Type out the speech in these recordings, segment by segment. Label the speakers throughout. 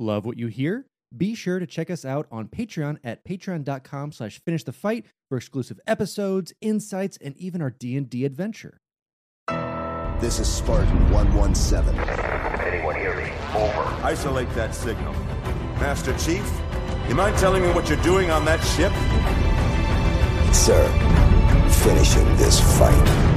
Speaker 1: Love what you hear? Be sure to check us out on Patreon at patreon.com slash finish the fight for exclusive episodes, insights, and even our D&D adventure.
Speaker 2: This is Spartan 117.
Speaker 3: Anyone hear me? Over.
Speaker 4: Isolate that signal. Master Chief, you mind telling me what you're doing on that ship?
Speaker 2: Sir, finishing this fight.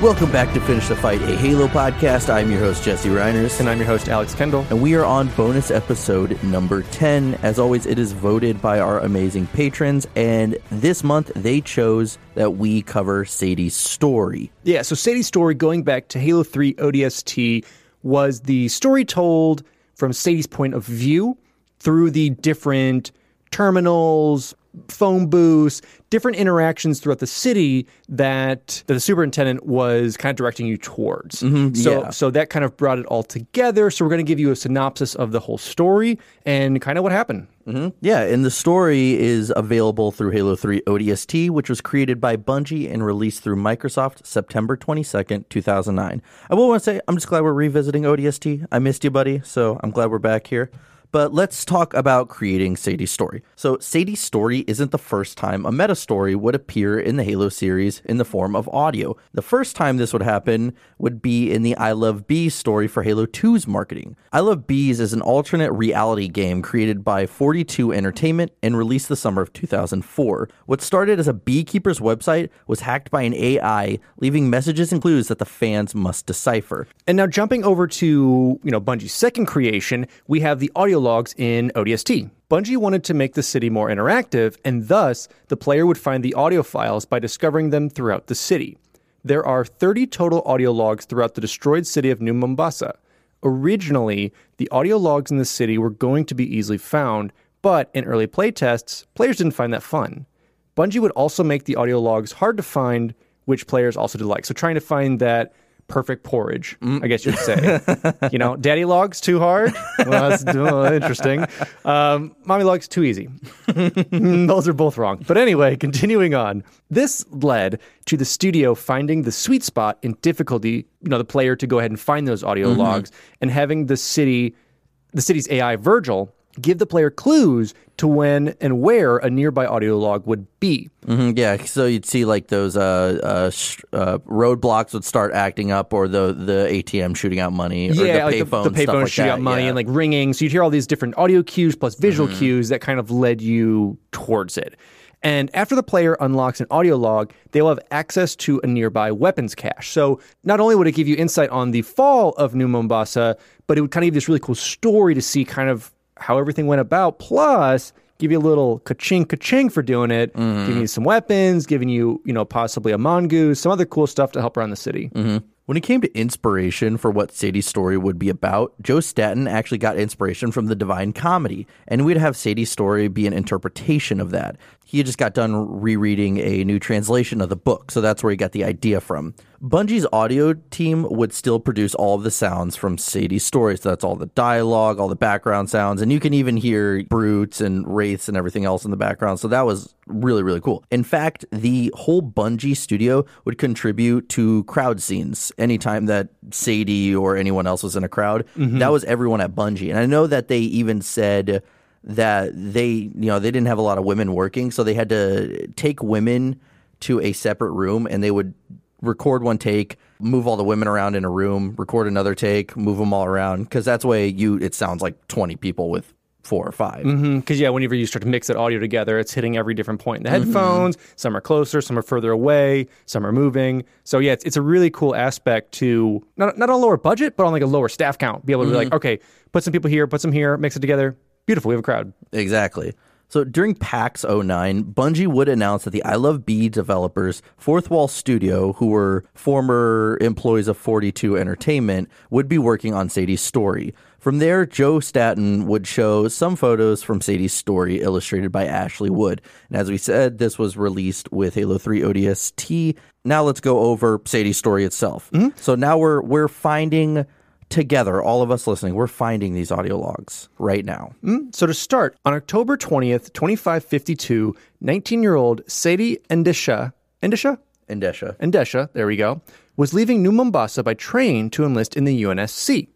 Speaker 5: Welcome back to Finish the Fight, a Halo podcast. I'm your host, Jesse Reiners.
Speaker 1: And I'm your host, Alex Kendall.
Speaker 5: And we are on bonus episode number 10. As always, it is voted by our amazing patrons. And this month, they chose that we cover Sadie's story.
Speaker 1: Yeah, so Sadie's story, going back to Halo 3 ODST, was the story told from Sadie's point of view through the different terminals, phone booths, different interactions throughout the city that, that the superintendent was kind of directing you towards.
Speaker 5: Mm-hmm,
Speaker 1: so,
Speaker 5: yeah.
Speaker 1: so that kind of brought it all together. So we're going to give you a synopsis of the whole story and kind of what happened.
Speaker 5: Mm-hmm. Yeah, and the story is available through Halo 3 ODST, which was created by Bungie and released through Microsoft September 22nd, 2009. I will want to say, I'm just glad we're revisiting ODST. I missed you, buddy, so I'm glad we're back here. But let's talk about creating Sadie's story. So, Sadie's story isn't the first time a meta story would appear in the Halo series in the form of audio. The first time this would happen would be in the I Love Bees story for Halo 2's marketing. I Love Bees is an alternate reality game created by 42 Entertainment and released the summer of 2004. What started as a beekeeper's website was hacked by an AI, leaving messages and clues that the fans must decipher.
Speaker 1: And now jumping over to, you know, Bungie's second creation, we have the audio logs in ODST. Bungie wanted to make the city more interactive, and thus the player would find the audio files by discovering them throughout the city. There are 30 total audio logs throughout the destroyed city of New Mombasa. Originally, the audio logs in the city were going to be easily found, but in early playtests, players didn't find that fun. Bungie would also make the audio logs hard to find, which players also did like. So trying to find that perfect porridge, I guess you'd say. you know, daddy logs too hard. Well, that's uh, interesting. Um, mommy logs too easy. Those are both wrong. But anyway, continuing on. This led to the studio finding the sweet spot in difficulty, you know, the player to go ahead and find those audio logs and having the city, the city's AI Virgil, give the player clues to when and where a nearby audio log would be.
Speaker 5: hmm yeah, so you'd see like those uh, uh, sh- uh, roadblocks would start acting up, or the the ATM shooting out money, or
Speaker 1: yeah,
Speaker 5: the
Speaker 1: like
Speaker 5: payphone,
Speaker 1: the, the
Speaker 5: stuff
Speaker 1: payphone
Speaker 5: like
Speaker 1: shooting out money
Speaker 5: yeah.
Speaker 1: and like ringing. So you'd hear all these different audio cues plus visual
Speaker 5: Mm-hmm.
Speaker 1: cues that kind of led you towards it. And after the player unlocks an audio log, they will have access to a nearby weapons cache. So not only would it give you insight on the fall of New Mombasa, but it would kind of give this really cool story to see kind of how everything went about. Plus, give you a little ka-ching ka-ching for doing it,
Speaker 5: Mm-hmm.
Speaker 1: giving you some weapons, giving you, you know, possibly a mongoose, some other cool stuff to help around the city.
Speaker 5: When it came to inspiration for what Sadie's story would be about, Joe Staten actually got inspiration from the Divine Comedy, and we'd have Sadie's story be an interpretation of that. He just got done rereading a new translation of the book, so that's where he got the idea from. Bungie's audio team would still produce all of the sounds from Sadie's story, so that's all the dialogue, all the background sounds, and you can even hear brutes and wraiths and everything else in the background, so that was really, really cool. In fact, the whole Bungie studio would contribute to crowd scenes anytime that Sadie or anyone else was in a crowd. Mm-hmm. That was everyone at Bungie. And I know that they even said that they, you know, they didn't have a lot of women working, so they had to take women to a separate room and they would record one take, move all the women around in a room, record another take, move them all around because that's way you it sounds like 20 people with four or 5 mm-hmm,
Speaker 1: Because yeah, whenever you start to mix that audio together, it's hitting every different point in the mm-hmm. headphones. Some are closer, some are further away, some are moving. So yeah, it's, it's a really cool aspect to not not on a lower budget, but on like a lower staff count. Be able to be mm-hmm. like, okay, put some people here, put some here, mix it together. Beautiful. We have a crowd.
Speaker 5: Exactly. So during PAX 09, Bungie would announce that the I Love Bees developers, Fourth Wall Studio, who were former employees of 42 Entertainment, would be working on Sadie's story. From there, Joe Staten would show some photos from Sadie's story illustrated by Ashley Wood. And as we said, this was released with Halo 3 ODST. Now let's go over Sadie's story itself. Mm-hmm. So now we're we're finding together, all of us listening, we're finding these audio logs right now. Hmm?
Speaker 1: So to start, on October 20th, 2552, 19-year-old Sadie Endesha, Endesha?
Speaker 5: Indesha.
Speaker 1: Endesha, there we go, was leaving New Mombasa by train to enlist in the UNSC.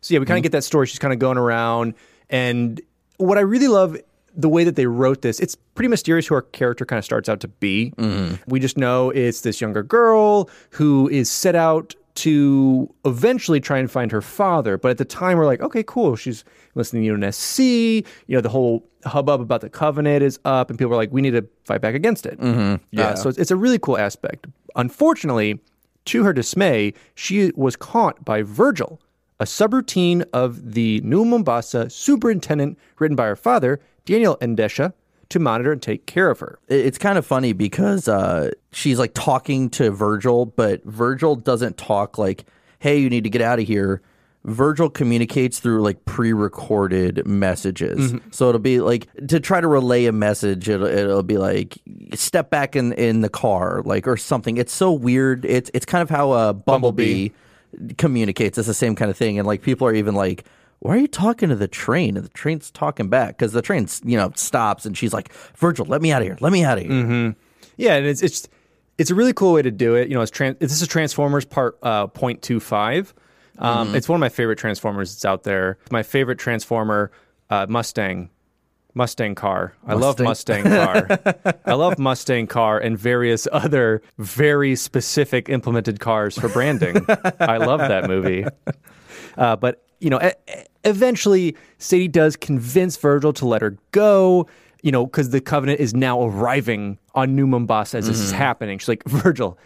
Speaker 1: So yeah, we kind of mm-hmm. get that story. She's kind of going around, and what I really love the way that they wrote this, it's pretty mysterious who our character kind of starts out to be. Mm-hmm. We just know it's this younger girl who is set out to eventually try and find her father. But at the time, we're like, okay, cool. She's listening to UNSC. You know, the whole hubbub about the covenant is up, and people are like, we need to fight back against it. Mm-hmm.
Speaker 5: Uh, yeah.
Speaker 1: so it's, it's a really cool aspect. Unfortunately, to her dismay, she was caught by Virgil, a subroutine of the New Mombasa superintendent written by her father, Daniel Endesha, to monitor and take care of her.
Speaker 5: It's kind of funny because uh, she's like talking to Virgil, but Virgil doesn't talk like, hey, you need to get out of here. Virgil communicates through like pre-recorded messages, so it'll be like to try to relay a message. It'll, it'll be like step back in in the car, like or something. It's so weird. It's it's kind of how uh, Bumblebee, communicates. It's the same kind of thing, and like people are even like, "Why are you talking to the train?" And the train's talking back because the train, you know, stops, and she's like, "Virgil, let me out of here. Let me out of here."
Speaker 1: Yeah, and it's it's it's a really cool way to do it. You know, it's tran- this is Transformers Part uh, point two five. Um, It's one of my favorite Transformers that's out there. My favorite Transformer, uh, Mustang. Mustang car. I love Mustang car. I love Mustang car and various other very specific implemented cars for branding. I love that movie. Uh, but you know, eventually Sadie does convince Virgil to let her go. You know, because the Covenant is now arriving on New Mombasa as this is happening. She's like, Virgil,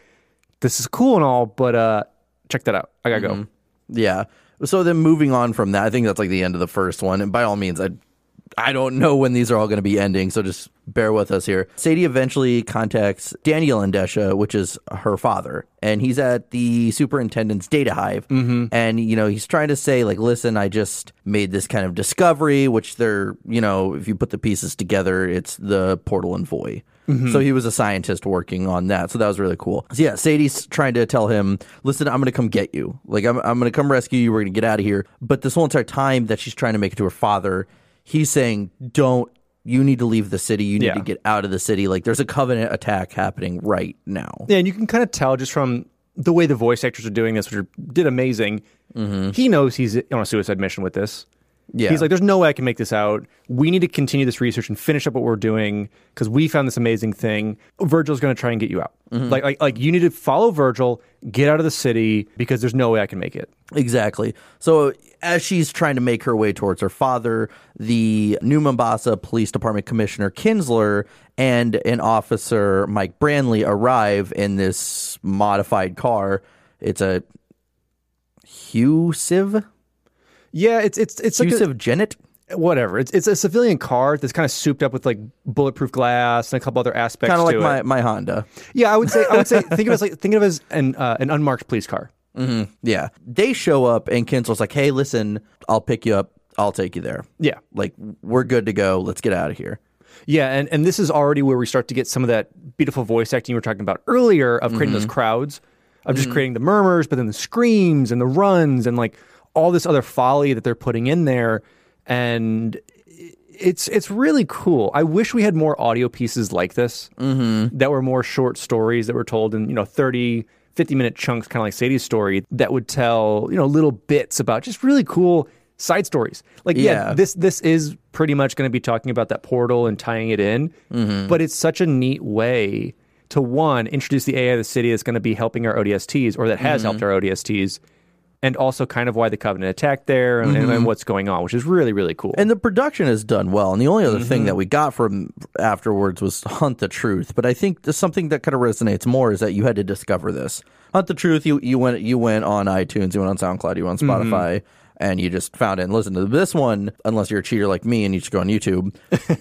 Speaker 1: this is cool and all, but uh, check that out. I gotta go.
Speaker 5: Yeah. So then moving on from that, I think that's like the end of the first one. And by all means, I I don't know when these are all going to be ending, so just bear with us here. Sadie eventually contacts Daniel Endesha, which is her father, and he's at the superintendent's data hive. Mm-hmm. And, you know, he's trying to say, like, listen, I just made this kind of discovery, which they're, you know, if you put the pieces together, it's the portal and void. So he was a scientist working on that. So that was really cool. So yeah, Sadie's trying to tell him, listen, I'm going to come get you. Like, I'm, I'm going to come rescue you. We're going to get out of here. But this whole entire time that she's trying to make it to her father, he's saying, don't, you need to leave the city. You need
Speaker 1: Yeah.
Speaker 5: to get out of the city. Like, there's a covenant attack happening right now.
Speaker 1: Yeah, and you can kind of tell just from the way the voice actors are doing this, which are, did amazing. Mm-hmm. He knows he's on a suicide mission with this.
Speaker 5: Yeah.
Speaker 1: He's like, there's no way I can make this out. We need to continue this research and finish up what we're doing because we found this amazing thing. Virgil's going to try and get you out. Mm-hmm. Like, like, like you need to follow Virgil, get out of the city because there's no way I can make it.
Speaker 5: Exactly. So as she's trying to make her way towards her father, the New Mombasa Police Department Commissioner Kinsler and an officer Mike Branley arrive in this modified car. It's a Husiv,
Speaker 1: Yeah, it's it's it's like a,
Speaker 5: Genet.
Speaker 1: whatever. It's it's a civilian car that's kind of souped up with like bulletproof glass and a couple other aspects.
Speaker 5: Kind of like
Speaker 1: to
Speaker 5: my, my Honda.
Speaker 1: Yeah, I would say I would say think of it as like think of it as an uh, an unmarked police car. Mm-hmm.
Speaker 5: Yeah. They show up and Kinsler's like, hey, listen, I'll pick you up. I'll take you there.
Speaker 1: Yeah.
Speaker 5: Like, we're good to go. Let's get out of here.
Speaker 1: Yeah, and, and this is already where we start to get some of that beautiful voice acting you were talking about earlier of creating those mm-hmm. crowds, of just mm-hmm. creating the murmurs, but then the screams and the runs and like all this other foley that they're putting in there. And it's it's really cool. I wish we had more audio pieces like this mm-hmm. that were more short stories that were told in, you know, 30, 50 minute chunks, kind of like Sadie's story, that would tell, you know, little bits about just really cool side stories. Like, yeah,
Speaker 5: Yeah.
Speaker 1: this this is pretty much going to be talking about that portal and tying it in, mm-hmm. but it's such a neat way to one introduce the AI of the city that's going to be helping our ODSTs or that has helped mm-hmm. our ODSTs, and also kind of why the Covenant attacked there and, and, and what's going on, which is really really cool.
Speaker 5: And the production is done well. And the only other
Speaker 1: Mm-hmm.
Speaker 5: thing that we got from afterwards was Hunt the Truth. But I think something that kind of resonates more is that you had to discover this. Hunt the Truth, you, you went you went on iTunes, you went on SoundCloud, you went on
Speaker 1: Mm-hmm.
Speaker 5: And you just found it and listened to this one, unless you're a cheater like me and you just go on YouTube,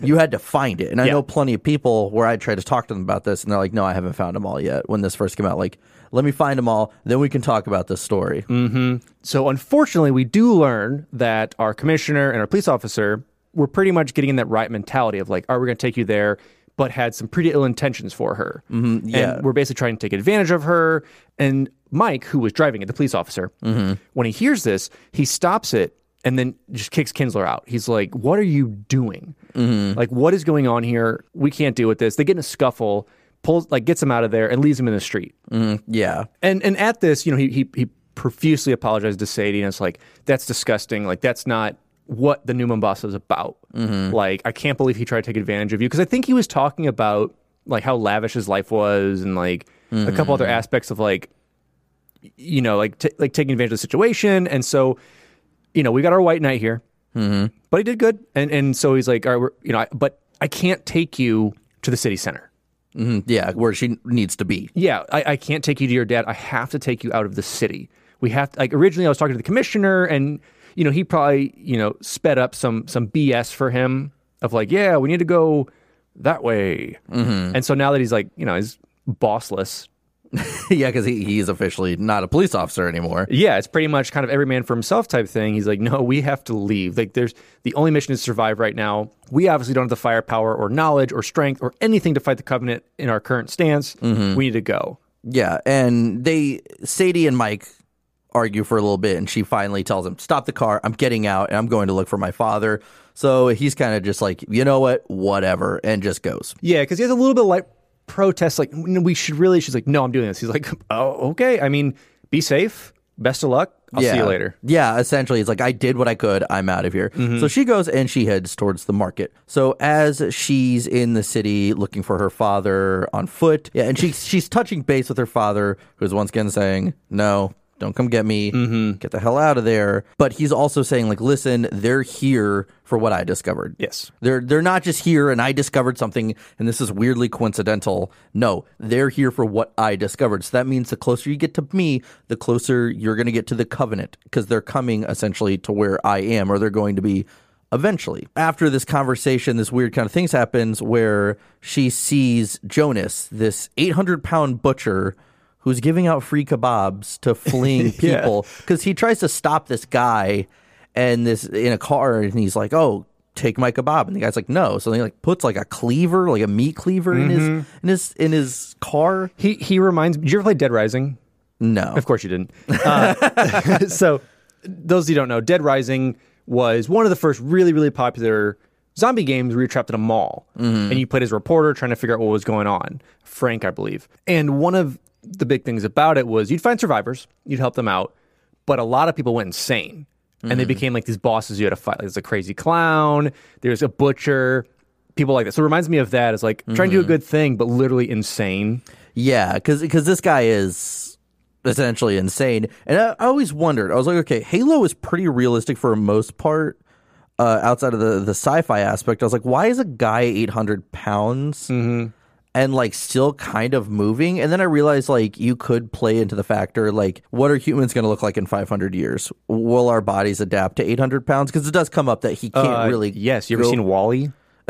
Speaker 5: you had to find it. And I
Speaker 1: Yeah.
Speaker 5: know plenty of people where I try to talk to them about this and they're like, No, I haven't found them all yet when this first came out. Like, let me find them all, then we can talk about this story.
Speaker 1: Mm. So unfortunately, we do learn that our commissioner and our police officer were pretty much getting in that right mentality of like, "Are we going to take you there?" But had some pretty ill intentions for her. Mm-hmm,
Speaker 5: yeah.
Speaker 1: and we're basically trying to take advantage of her. And Mike, who was driving it, the police officer, mm-hmm. when he hears this, he stops it and then just kicks Kinsler out. He's like, "What are you doing? Mm-hmm. Like, what is going on here? We can't deal with this." They get in a scuffle, pulls like gets him out of there, and leaves him in the street. Mm-hmm.
Speaker 5: Yeah.
Speaker 1: And and at this, you know, he he, he profusely apologized to Sadie, and it's like that's disgusting. Like that's not what the new Mombasa is about. Like I can't believe he tried to take advantage of you because I think he was talking about like how lavish his life was and like a couple other aspects of like you know like t- like taking advantage of the situation. And so you know we got our white knight here, mm-hmm. but he did good. And and so he's like, all right, we're, you know, I, but I can't take you to the city center. Mm-hmm.
Speaker 5: Yeah, where she needs to be.
Speaker 1: yeah, I, I can't take you to your dad. I have to take you out of the city. We have to, like originally I was talking to the commissioner and you know, he probably, you know, sped up some some BS for him of like, yeah, we need to go that way. Mm-hmm. And so now that he's like, you know, he's bossless.
Speaker 5: yeah, because he, he's officially not a police officer anymore.
Speaker 1: Yeah, it's pretty much kind of every man for himself type thing. He's like, no, we have to leave. Like, there's the only mission is survive right now. We obviously don't have the firepower or knowledge or strength or anything to fight the covenant in our current stance. Mm-hmm. We need to go.
Speaker 5: Yeah, and they Sadie and Mike argue for a little bit, and she finally tells him, "Stop the car! I'm getting out, and I'm going to look for my father." So he's kind of just like, you know what, whatever, and just goes.
Speaker 1: Yeah, because he has a little bit of like protest, like we should really. She's like, no, I'm doing this. He's like, oh, okay. I mean, be safe. Best of luck. I'll
Speaker 5: yeah.
Speaker 1: see you later.
Speaker 5: Yeah, essentially, it's like I did what I could. I'm out of here. Mm-hmm. So she goes and she heads towards the market. So as she's in the city looking for her father on foot, yeah, and she she's touching base with her father, who's once again saying, "No, don't come get me. Mm-hmm. Get the hell out of there." But he's also saying, like, "Listen, they're here for what I discovered.
Speaker 1: Yes.
Speaker 5: They're they're not just here and I discovered something and this is weirdly coincidental. No, they're here for what I discovered. So that means the closer you get to me, the closer you're going to get to the covenant because they're coming essentially to where I am or they're going to be eventually. After this conversation, this weird kind of things happens where she sees Jonas, this 800 pound butcher who's giving out free kebabs to fleeing people because he tries to stop this guy and this in a car and he's like, "Oh, take my kebab." And the guy's like, "No." So he like puts like a cleaver, like a meat cleaver in his in his in his car.
Speaker 1: He he reminds me. Did you ever play Dead Rising?
Speaker 5: No.
Speaker 1: Of course you didn't. Uh, so, those of you don't know, Dead Rising was one of the first really, really popular zombie games where you're trapped in a mall and you played as a reporter trying to figure out what was going on. Frank, I believe. And one of the big things about it was you'd find survivors, you'd help them out, but a lot of people went insane and they mm. became like these bosses you had to fight. Like, there's a crazy clown, there's a butcher, people like that. So it reminds me of that as like trying to do a mm. good thing, but literally insane.
Speaker 5: Yeah, because this guy is essentially insane, and I, I always wondered. I was like, okay, Halo is pretty realistic for the most part. Uh, outside of the the sci-fi aspect, I was like, why is a guy eight hundred pounds mm-hmm. And like still kind of moving? And then I realized like you could play into the factor like, what are humans going to look like in five hundred years? Will our bodies adapt to eight hundred pounds? Because it does come up that he can't
Speaker 1: Uh,
Speaker 5: really.
Speaker 1: Yes, you ever
Speaker 5: go-
Speaker 1: seen WALL-E?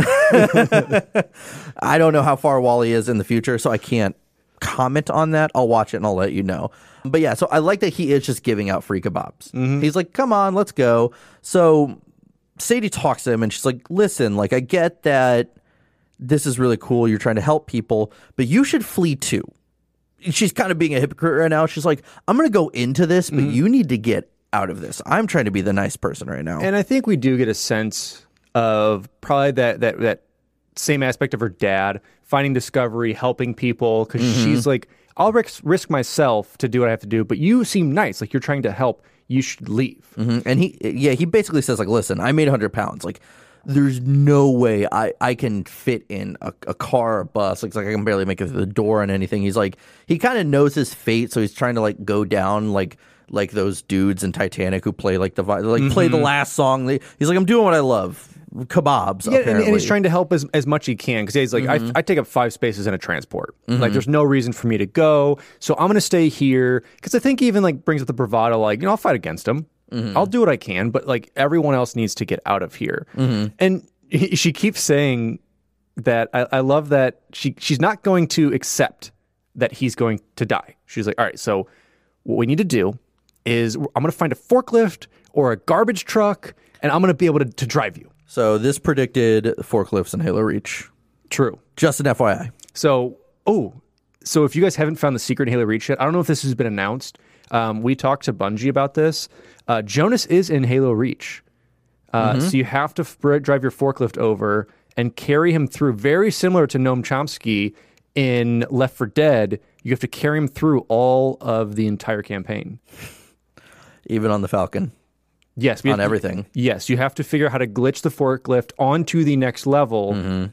Speaker 5: I don't know how far WALL-E is in the future, so I can't comment on that. I'll watch it and I'll let you know. But yeah, so I like that he is just giving out free kebabs. He's like, come on, let's go. So Sadie talks to him and she's like, listen, like, I get that this is really cool. You're trying to help people, but you should flee too. She's kind of being a hypocrite right now. She's like, I'm going to go into this, but you need to get out of this. I'm trying to be the nice person right now.
Speaker 1: And I think we do get a sense of probably that that that same aspect of her dad finding discovery, helping people because she's like, I'll risk, risk myself to do what I have to do, but you seem nice, like you're trying to help. You should leave.
Speaker 5: Mhm. And he, yeah, he basically says like, "Listen, I made 100 pounds. Like, there's no way I, I can fit in a, a car or a bus. Like, it's like I can barely make it through the door and anything." He's like, he kind of knows his fate, so he's trying to like go down like like those dudes in Titanic who play like the like play the mm-hmm. last song. He's like, "I'm doing what I love, kebabs."
Speaker 1: Yeah, and,
Speaker 5: apparently.
Speaker 1: and he's trying to help as, as much he can because he's like, I, mm-hmm. I take up five spaces in a transport. Like, mm-hmm. there's no reason for me to go, so I'm going to stay here. Because I think he even like brings up the bravado, like, you know, I'll fight against him. Mm-hmm. I'll do what I can, but like everyone else needs to get out of here. Mm-hmm. And he, she keeps saying that I, I love that she she's not going to accept that he's going to die. She's like, all right, so what we need to do is I'm going to find a forklift or a garbage truck, and I'm going to be able to, to drive you.
Speaker 5: so this predicted forklifts in Halo Reach.
Speaker 1: True.
Speaker 5: Just an FYI.
Speaker 1: So, oh, so if you guys haven't found the secret in Halo Reach yet, I don't know if this has been announced. Um, we talked to Bungie about this. Uh, Jonas is in Halo Reach. Uh, So you have to f- drive your forklift over and carry him through, very similar to Noam Chomsky in Left 4 Dead. You have to carry him through all of the entire campaign.
Speaker 5: Even on the Falcon,
Speaker 1: Yes,
Speaker 5: on everything.
Speaker 1: Yes, you have to figure out how to glitch the forklift onto the next level
Speaker 5: Mm-hmm.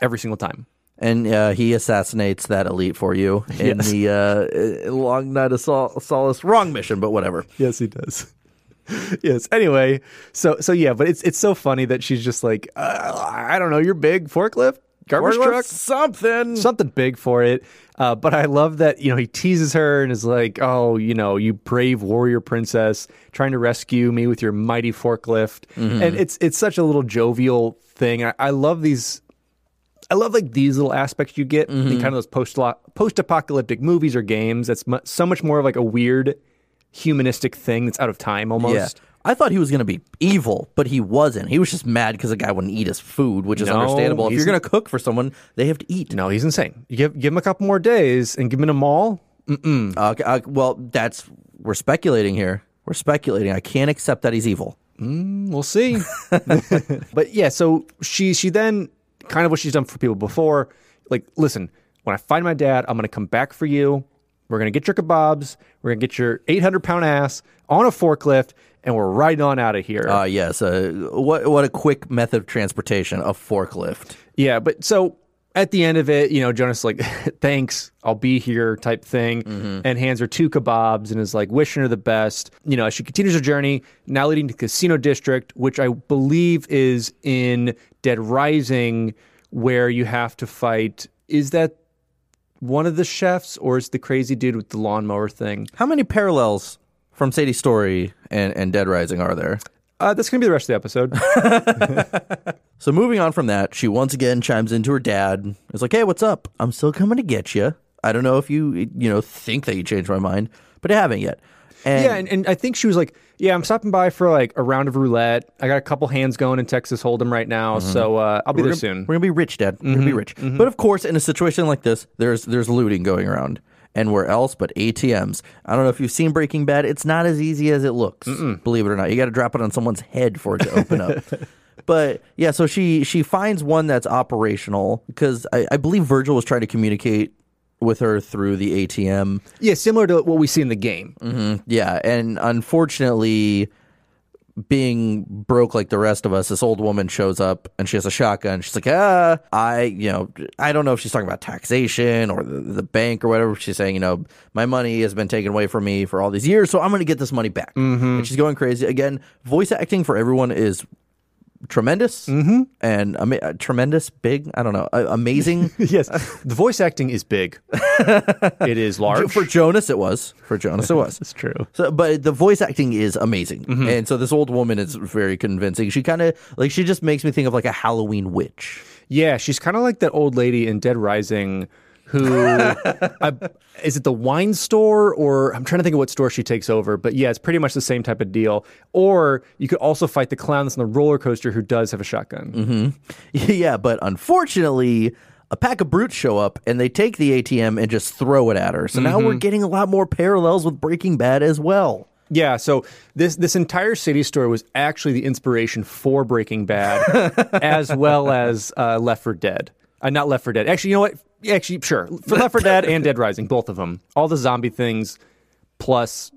Speaker 1: every single time.
Speaker 5: And uh, he assassinates that elite for you in the uh, uh, Long Night of Sol- Solace. Wrong mission, but whatever.
Speaker 1: Yes, he does. yes. Anyway, so so yeah, but it's it's so funny that she's just like, uh, I don't know, you're big forklift, garbage
Speaker 5: Forklift
Speaker 1: truck,
Speaker 5: something.
Speaker 1: something big for it. Uh, but I love that you know he teases her and is like, "Oh, you know, you brave warrior princess, trying to rescue me with your mighty forklift." And it's it's such a little jovial thing. I, I love these. I love like these little aspects you get in kind of those post post apocalyptic movies or games. That's mu- so much more of like a weird humanistic thing that's out of time almost.
Speaker 5: Yeah. I thought he was going to be evil, but he wasn't. He was just mad because the guy wouldn't eat his food, which is
Speaker 1: No,
Speaker 5: understandable. If you're going to cook for someone, they have to eat.
Speaker 1: No, he's insane. You give give him a couple more days and give him a mall.
Speaker 5: Uh, uh, well, that's we're speculating here. We're speculating. I can't accept that he's evil.
Speaker 1: We'll see. but yeah, so she she then kind of what she's done for people before. Like, listen, when I find my dad, I'm gonna come back for you. We're gonna get your kebabs. We're gonna get your 800 pound ass on a forklift, and we're riding on out of here.
Speaker 5: Uh, yes. Uh, what what a quick method of transportation, a forklift.
Speaker 1: yeah, but so at the end of it, you know, Jonas is like, thanks, I'll be here type thing, mm-hmm. and hands her two kebabs and is like wishing her the best. You know, as she continues her journey, now leading to Casino District, which I believe is in Dead Rising, where you have to fight. Is that one of the chefs, or is the crazy dude with the lawnmower thing?
Speaker 5: How many parallels from Sadie's story and, and Dead Rising are there?
Speaker 1: Uh, that's gonna be the rest of the episode.
Speaker 5: So moving on from that, she once again chimes into her dad. It's like, "Hey, what's up? I'm still coming to get you. I don't know if you you know think that you changed my mind, but I haven't yet." And
Speaker 1: yeah, and, and I think she was like, "Yeah, I'm stopping by for like a round of roulette. I got a couple hands going in Texas Hold'em right now, so uh, I'll be there
Speaker 5: we're gonna,
Speaker 1: soon."
Speaker 5: We're gonna be rich, Dad. We're gonna be rich. But of course, in a situation like this, there's there's looting going around. And where else but ATMs? I don't know if you've seen Breaking Bad. It's not as easy as it looks. Believe it or not, you got to drop it on someone's head for it to open up. But yeah, so she she finds one that's operational because I, I believe Virgil was trying to communicate with her through the ATM.
Speaker 1: Yeah, similar to what we see in the game. Mm-hmm.
Speaker 5: Yeah, and unfortunately, being broke like the rest of us, this old woman shows up and she has a shotgun. She's like, ah, I, you know, I don't know if she's talking about taxation or the, the bank or whatever. She's saying, you know, my money has been taken away from me for all these years, so I'm going to get this money back. And she's going crazy. Again, voice acting for everyone is tremendous and ama- uh, tremendous, big, I don't know, uh, amazing.
Speaker 1: yes, the voice acting is big. it is large.
Speaker 5: for Jonas, it was. For Jonas, it was.
Speaker 1: It's true.
Speaker 5: So, but the voice acting is amazing,
Speaker 1: Mm-hmm.
Speaker 5: and so this old woman is very convincing. She kind of like she just makes me think of like a Halloween witch.
Speaker 1: Yeah, she's kind of like that old lady in Dead Rising. Who I, is it? The wine store, or I'm trying to think of what store she takes over. But yeah, it's pretty much the same type of deal. Or you could also fight the clown that's on the roller coaster who does have a shotgun.
Speaker 5: Mm-hmm. yeah, but unfortunately, a pack of brutes show up and they take the ATM and just throw it at her. So now we're
Speaker 1: Mm-hmm.
Speaker 5: getting a lot more parallels with Breaking Bad as well.
Speaker 1: Yeah, so this this entire city story was actually the inspiration for Breaking Bad, as well as uh, Left 4 Dead. Uh, not Left 4 Dead. Actually, you know what? Yeah, Actually, sure. For Left 4 Dead and Dead Rising, both of them. All the zombie things plus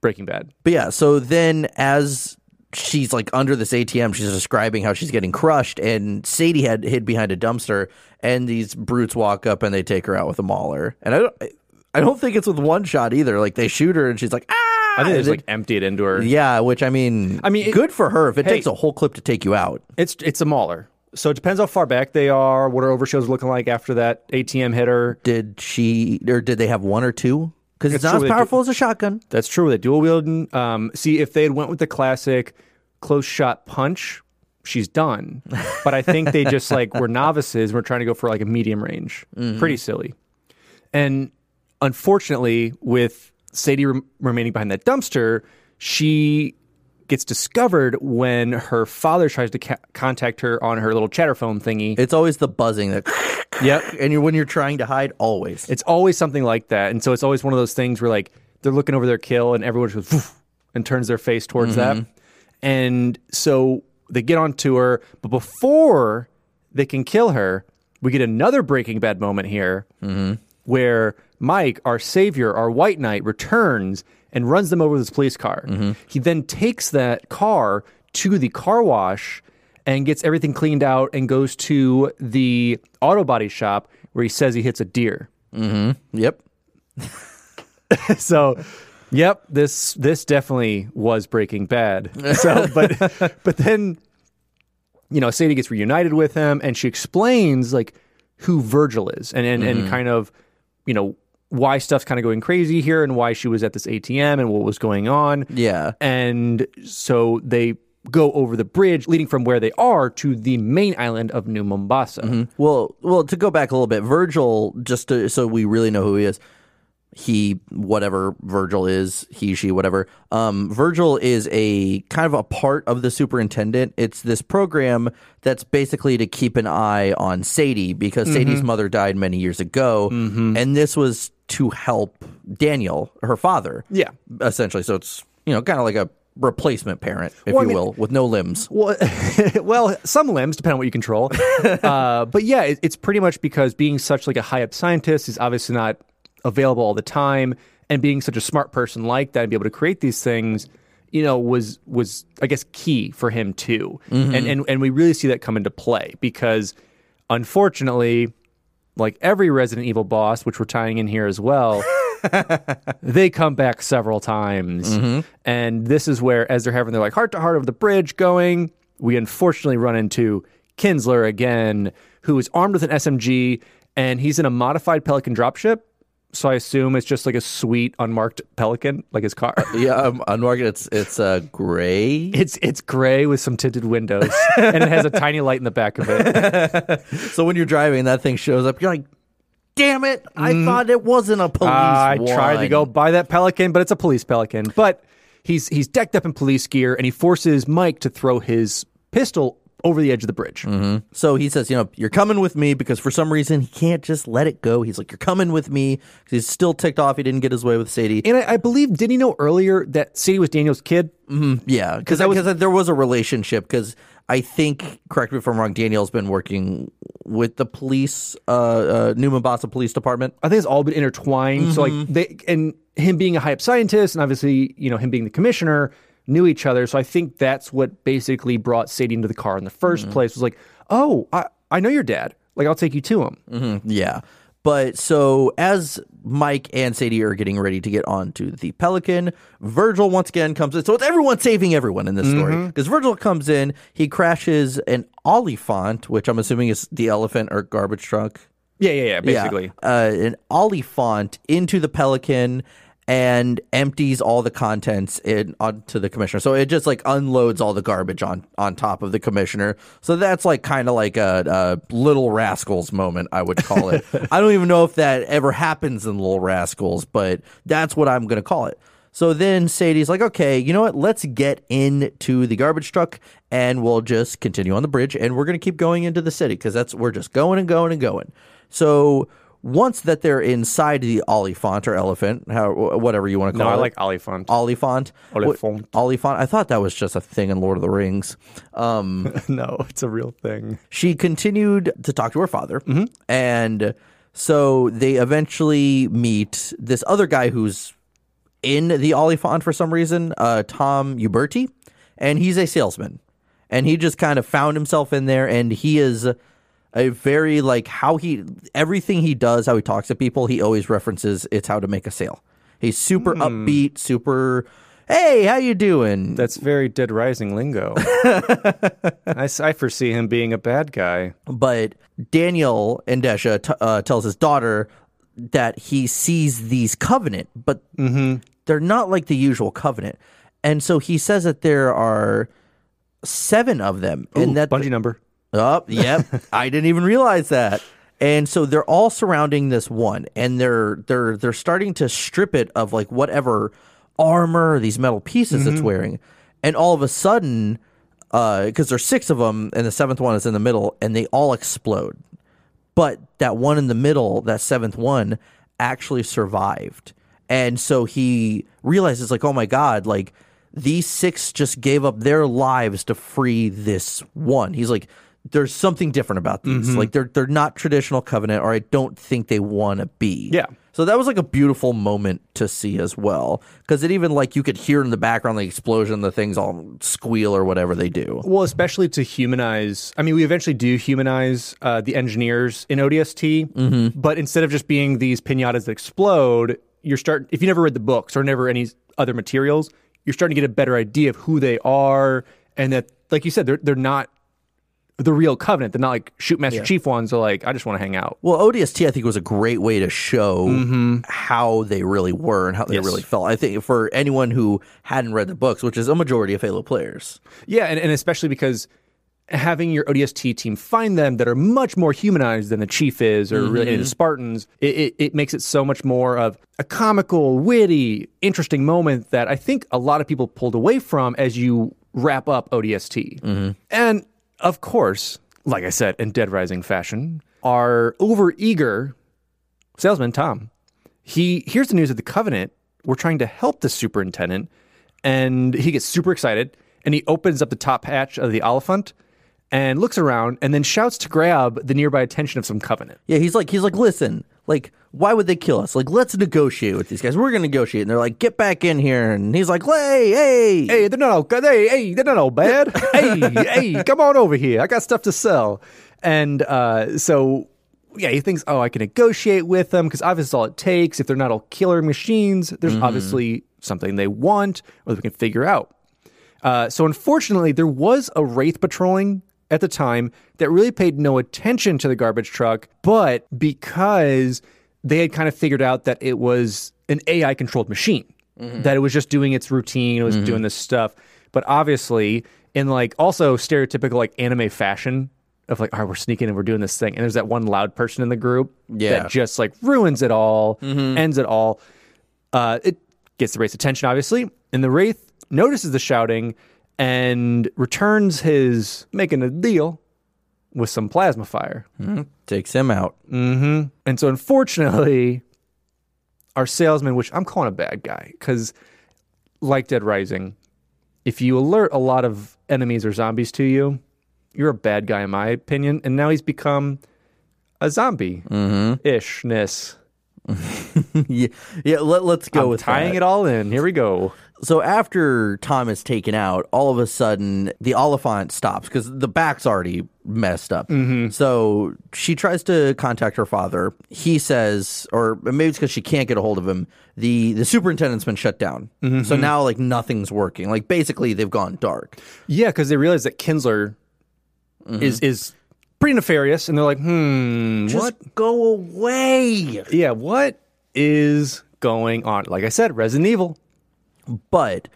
Speaker 1: Breaking Bad.
Speaker 5: But yeah, so then as she's like under this ATM, she's describing how she's getting crushed, and Sadie had hid behind a dumpster, and these brutes walk up and they take her out with a mauler. And I don't, I don't think it's with one shot either. Like they shoot her, and she's like, ah.
Speaker 1: I think they just like empty it into her.
Speaker 5: yeah, which I mean,
Speaker 1: I mean, it-
Speaker 5: good for her. If it
Speaker 1: hey.
Speaker 5: takes a whole clip to take you out,
Speaker 1: It's it's a mauler. So it depends how far back they are, what her overshows looking like after that ATM hitter.
Speaker 5: did she or did they have one or two? Because it's not
Speaker 1: true,
Speaker 5: as
Speaker 1: they do-
Speaker 5: powerful as a shotgun.
Speaker 1: That's true. They dual wielding. Um, see, if they had went with the classic close shot punch, she's done. But I think they just like were novices. and We're trying to go for like a medium range. Pretty silly. And unfortunately, with Sadie rem- remaining behind that dumpster, she gets discovered when her father tries to ca- contact her on her little chatter phone thingy.
Speaker 5: It's always the buzzing that.
Speaker 1: yep.
Speaker 5: And you're, when you're trying to hide, always.
Speaker 1: It's always something like that. And so it's always one of those things where like they're looking over their kill and everyone just goes and turns their face towards that. Mm-hmm. And so they get on to her, but before they can kill her, we get another Breaking Bad moment here mm-hmm. where Mike, our savior, our white knight, returns and runs them over with his police car. Mm-hmm. He then takes that car to the car wash and gets everything cleaned out and goes to the auto body shop where he says he hits a deer. Mm-hmm.
Speaker 5: Yep.
Speaker 1: so yep this this definitely was breaking bad so but but then you know sadie gets reunited with him and she explains like who virgil is and and, and mm-hmm. kind of you know why stuff's kind of going crazy here and why she was at this atm and what was going on
Speaker 5: Yeah.
Speaker 1: and so they go over the bridge leading from where they are to the main island of new mombasa mm-hmm.
Speaker 5: Well, well, to go back a little bit, Virgil, just to, so we really know who he is, he, whatever Virgil is, he, she, whatever. Um, Virgil is a kind of a part of the superintendent. It's this program that's basically to keep an eye on Sadie because mm-hmm. Sadie's mother died many years ago, mm-hmm. and this was to help Daniel, her father.
Speaker 1: Yeah.
Speaker 5: essentially. So it's you know kind of like a replacement parent, if
Speaker 1: Well, I
Speaker 5: you
Speaker 1: mean-
Speaker 5: will, with no limbs.
Speaker 1: Well, well, some limbs depend on what you control. uh, but yeah, it, it's pretty much because being such like a high up scientist is obviously not available all the time, and being such a smart person like that and be able to create these things, you know, was was I guess key for him too. And and and we really see that come into play because, unfortunately, like every Resident Evil boss, which we're tying in here as well. they come back several times. Mm-hmm. And this is where, as they're having their like heart to heart over the bridge going, we unfortunately run into Kinsler again, who is armed with an SMG and he's in a modified Pelican dropship. So I assume it's just like a sweet unmarked Pelican, like his car.
Speaker 5: Yeah, um, unmarked. It's it's uh, gray.
Speaker 1: It's it's gray with some tinted windows, and it has a tiny light in the back of it.
Speaker 5: So when you're driving, that thing shows up. You're like, "Damn it! I thought it wasn't a police." Car.
Speaker 1: I tried to go buy that Pelican, but it's a police Pelican. But he's he's decked up in police gear, and he forces Mike to throw his pistol over the edge of the bridge.
Speaker 5: So he says, "You know, you're coming with me because for some reason he can't just let it go. He's like, you're coming with me. He's still ticked off. He didn't get his way with Sadie.
Speaker 1: And I, I believe, did he know earlier that Sadie was Daniel's kid?
Speaker 5: Yeah, because
Speaker 1: was-
Speaker 5: there was a relationship. Because I think, correct me if I'm wrong, Daniel's been working with the police, uh, uh, New Mombasa Police Department.
Speaker 1: I think it's all been intertwined. So like they and him being a high up scientist, and obviously you know him being the commissioner, knew each other. So I think that's what basically brought Sadie into the car in the 1st mm-hmm. place. Was like, oh, I I know your dad. Like I'll take you to him. Mm-hmm.
Speaker 5: Yeah. But so as Mike and Sadie are getting ready to get onto the Pelican, Virgil once again comes in. So it's everyone saving everyone in this story mm-hmm. because Virgil comes in, he crashes an Oliphant, which I'm assuming is the elephant or garbage truck.
Speaker 1: Yeah, yeah, yeah. Basically,
Speaker 5: Yeah. Uh, an Oliphant into the Pelican and empties all the contents in onto the commissioner. So it just like unloads all the garbage on on top of the commissioner. So that's like kind of like a, a Little Rascals moment, I would call it. I don't even know if that ever happens in Little Rascals, but that's what I'm gonna call it. So then Sadie's like, okay, you know what? Let's get into the garbage truck and we'll just continue on the bridge and we're going to keep going into the city because that's, we're just going and going and going. So once that they're inside the Oliphant or elephant, how, whatever you want to
Speaker 1: no,
Speaker 5: call
Speaker 1: I like Oliphant.
Speaker 5: Oliphant.
Speaker 1: Oliphant.
Speaker 5: What- Oliphant. I thought that was just a thing in Lord of the Rings. Um,
Speaker 1: no, it's a real thing.
Speaker 5: she continued to talk to her father, and so they eventually meet this other guy who's in the Oliphant for some reason, uh, Tom Uberti, and he's a salesman, and he just kind of found himself in there, and he is a very like how he everything he does, how he talks to people, he always references it's how to make a sale. He's super upbeat, super. Hey, how you doing?
Speaker 1: That's very Dead Rising lingo. I, I, foresee him being a bad guy.
Speaker 5: but Daniel Endesha t- uh, tells his daughter that he sees these covenant, but they're not like the usual covenant, and so he says that there are seven of them, and
Speaker 1: Ooh,
Speaker 5: that
Speaker 1: Bungie number.
Speaker 5: Oh, yep. I didn't even realize that. And so they're all surrounding this one and they're they're they're starting to strip it of like whatever armor, these metal pieces it's mm-hmm. wearing. and all of a sudden, uh, because there's six of them, and the seventh one is in the middle, and they all explode. But that one in the middle, that seventh one, actually survived. And so he realizes, like, oh my God, like, these six just gave up their lives to free this one. He's like, there's something different about these. Like, they're, they're not traditional covenant, or I don't think they want to be.
Speaker 1: Yeah.
Speaker 5: So that was like a beautiful moment to see as well. Because it even, like, you could hear in the background the explosion, the things all squeal or whatever they do.
Speaker 1: Well, especially to humanize. I mean, we eventually do humanize uh, the engineers in ODST, but instead of just being these pinatas that explode, you're start. If you never read the books or never any other materials, you're starting to get a better idea of who they are, and that, like you said, they're they're not the real covenant. They're not like shoot master chief ones. Are like, I just want to hang out.
Speaker 5: Well, ODST, I think, was a great way to show mm-hmm. how they really were and how they
Speaker 1: Yes.
Speaker 5: really felt. I think for anyone who hadn't read the books, which is a majority of Halo players.
Speaker 1: Yeah, and, and especially because having your ODST team find them that are much more humanized than the chief is, or really mm-hmm. the Spartans, it, it, it makes it so much more of a comical, witty, interesting moment that I think a lot of people pulled away from as you wrap up ODST. Mm-hmm. And of course, like I said, in Dead Rising fashion, our overeager salesman Tom, he hears the news of the Covenant. We're trying to help the superintendent, and he gets super excited. And he opens up the top hatch of the Oliphant and looks around, and then shouts to grab the nearby attention of some Covenant.
Speaker 5: Yeah, he's like, he's like, listen, like, why would they kill us? Like, let's negotiate with these guys. We're gonna negotiate, and they're like, get back in here. And he's like, hey, hey,
Speaker 1: Hey, they're not all good. Hey, hey, they're not all bad. hey, hey, come on over here. I got stuff to sell. And uh, so, yeah, he thinks, oh, I can negotiate with them because obviously all it takes. If they're not all killer machines, there's obviously something they want or we can figure out. Uh, so, unfortunately, there was a Wraith patrolling at the time that really paid no attention to the garbage truck, but because they had kind of figured out that it was an AI controlled machine, mm-hmm. that it was just doing its routine, it was mm-hmm. doing this stuff. But obviously, in like also stereotypical like anime fashion of like, all right, we're sneaking and we're doing this thing. And there's that one loud person in the group
Speaker 5: Yeah.
Speaker 1: that just like ruins it all, mm-hmm. ends it all. Uh, it gets the Wraith's attention, obviously, and the Wraith notices the shouting and returns his making a deal with some plasma fire.
Speaker 5: Hmm, takes him out. Mm-hmm.
Speaker 1: And so, unfortunately, our salesman, which I'm calling a bad guy, because like Dead Rising, if you alert a lot of enemies or zombies to you, you're a bad guy, in my opinion. And now he's become a zombie ishness.
Speaker 5: yeah, yeah. Let, let's go
Speaker 1: I'm
Speaker 5: with
Speaker 1: tying
Speaker 5: that.
Speaker 1: it all in. Here we go.
Speaker 5: So after Tom is taken out, all of a sudden the Oliphant stops because the back's already messed up. Mm-hmm. So she tries to contact her father. He says, or maybe it's because she can't get a hold of him. the The superintendent's been shut down. Mm-hmm. So now like nothing's working. Like basically they've gone dark.
Speaker 1: Yeah, because they realize that Kinsler mm-hmm. is is pretty nefarious, and they're like, hmm,
Speaker 5: Just
Speaker 1: what?
Speaker 5: go away.
Speaker 1: Yeah, what is going on? Like I said, Resident Evil.
Speaker 5: But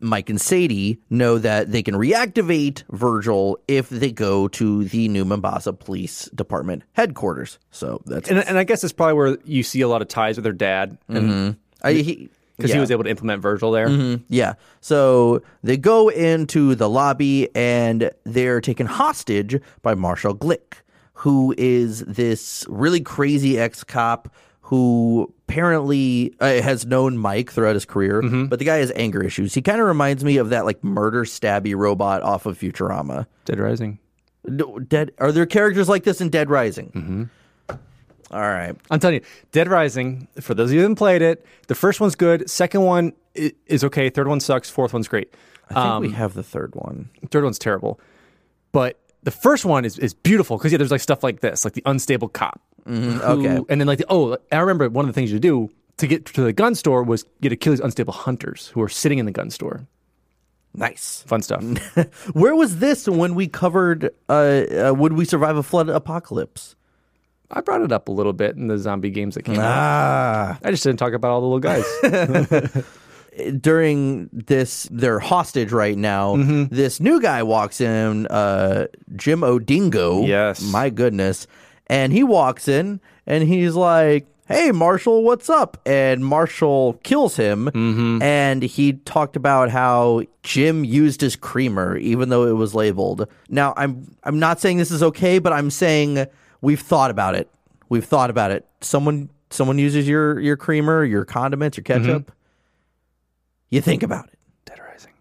Speaker 5: Mike and Sadie know that they can reactivate Virgil if they go to the New Mombasa Police Department headquarters. So that's
Speaker 1: And, and I guess it's probably where you see a lot of ties with their dad, because
Speaker 5: I, he,
Speaker 1: he
Speaker 5: yeah.
Speaker 1: was able to implement Virgil there.
Speaker 5: Yeah. So they go into the lobby and they're taken hostage by Marshall Glick, who is this really crazy ex cop who apparently uh, has known Mike throughout his career, but the guy has anger issues. He kind of reminds me of that like murder stabby robot off of Futurama.
Speaker 1: Dead Rising.
Speaker 5: Dead are there characters like this in Dead Rising? Mm-hmm. All right.
Speaker 1: I'm telling you, Dead Rising. For those of you who haven't played it, the first one's good. Second one is okay. Third one sucks. Fourth one's great.
Speaker 5: I think we have the third one.
Speaker 1: Third one's terrible. But the first one is, is beautiful because yeah, there's like stuff like this, like the unstable cop. who-
Speaker 5: okay.
Speaker 1: And then like the, oh, I remember one of the things you do to get to the gun store was get to kill these unstable hunters who are sitting in the gun store.
Speaker 5: Nice.
Speaker 1: Fun stuff.
Speaker 5: Where was this when we covered uh, uh, Would We Survive a Flood Apocalypse?
Speaker 1: I brought it up a little bit in the zombie games that came out.
Speaker 5: Ah.
Speaker 1: I just didn't talk about all the little guys.
Speaker 5: During this, they're hostage right now.
Speaker 1: Mm-hmm.
Speaker 5: This new guy walks in, uh, Jim Odingo.
Speaker 1: Yes.
Speaker 5: My goodness. And he walks in and he's like, "Hey, Marshall, what's up?" And Marshall kills him. And he talked about how Jim used his creamer, even though it was labeled. Now, I'm I'm not saying this is okay, but I'm saying we've thought about it. We've thought about it. Someone someone uses your your creamer, your condiments, your ketchup. You think about it.
Speaker 1: Dead Rising.